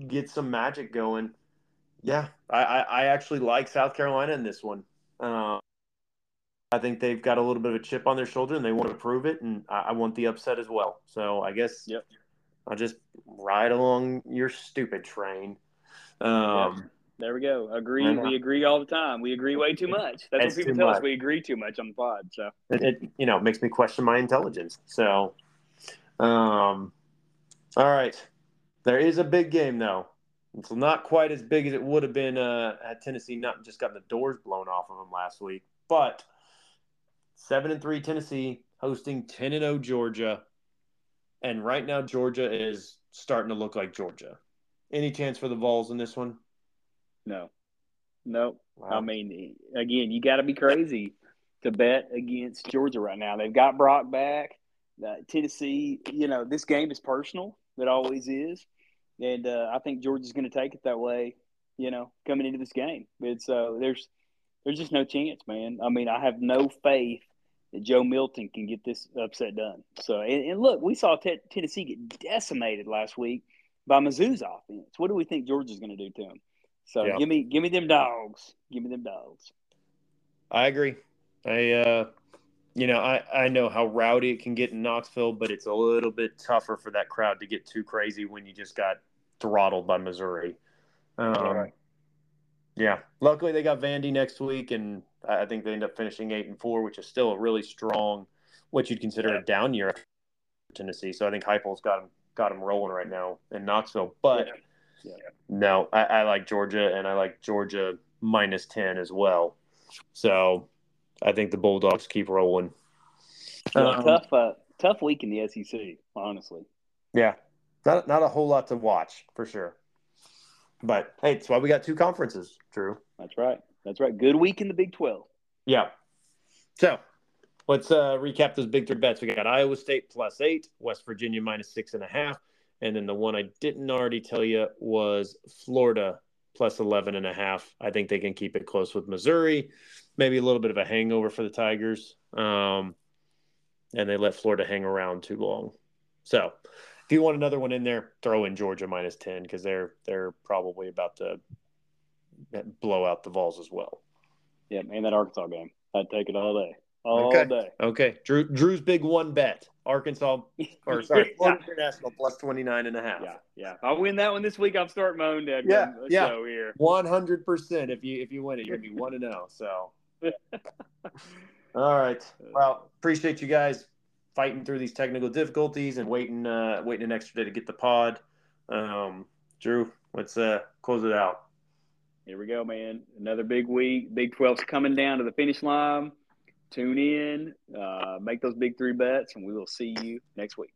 get some magic going. Yeah, I, I, I actually like South Carolina in this one. Uh, I think they've got a little bit of a chip on their shoulder and they want to prove it. And I, I want the upset as well. So I guess Yep. I'll just ride along your stupid train. Um, There we go. Agree. We agree all the time. We agree way too much. That's It's what people tell much. us. We agree too much on the pod. So it, it you know makes me question my intelligence. So, um, all right, there is a big game though. It's not quite as big as it would have been uh, at Tennessee. Not just gotten the doors blown off of them last week, but seven and three Tennessee hosting ten and zero Georgia, and right now Georgia is starting to look like Georgia. Any chance for the Vols in this one? no, no. Wow. I mean, again, you got to be crazy to bet against Georgia right now. They've got Brock back. Uh, Tennessee, you know, this game is personal. It always is, and uh, I think Georgia's going to take it that way. You know, coming into this game, it's uh, there's there's just no chance, man. I mean, I have no faith that Joe Milton can get this upset done. So, and, and look, we saw t- Tennessee get decimated last week by Mizzou's offense. What do we think Georgia's going to do to them? So, yeah. give me give me them dogs. Give me them dogs. I agree. I uh, you know, I I know how rowdy it can get in Knoxville, but it's a little bit tougher for that crowd to get too crazy when you just got throttled by Missouri. Um, right. Yeah. Luckily, they got Vandy next week, and I think they end up finishing eight and four, which is still a really strong, what you'd consider yeah. a down year for Tennessee. So I think Heupel's got him got him rolling right now in Knoxville. But yeah. Yeah. no, I, I, like Georgia, and I like Georgia minus ten as well. So I think the Bulldogs keep rolling. Um, tough, uh, tough week in the SEC, honestly. Yeah, not not a whole lot to watch for sure. But hey, that's why we got two conferences, Drew. That's right. That's right. Good week in the Big 12. Yeah. So let's uh, recap those big three bets. We got Iowa State plus eight, West Virginia minus six and a half. And then the one I didn't already tell you was Florida plus 11 and a half. I think they can keep it close with Missouri. Maybe a little bit of a hangover for the Tigers. Um, and they let Florida hang around too long. So if you want another one in there, throw in Georgia minus 10 because they're they're probably about to blow out the Vols as well. Yeah, man, that Arkansas game. I'd take it all day. All okay. day. Okay. Drew Drew's big one bet. Arkansas or sorry, Florida International plus 29 and a half. Yeah, yeah. If I win that one this week, I'm starting my own dad yeah, yeah. show here. 100% if you if you win it, you're going to be 1 and 0. So All right. Well, appreciate you guys fighting through these technical difficulties and waiting uh, waiting an extra day to get the pod. Um, Drew, let's uh, close it out. Here we go, man. Another big week. Big 12's coming down to the finish line. Tune in, uh, make those big three bets, and we will see you next week.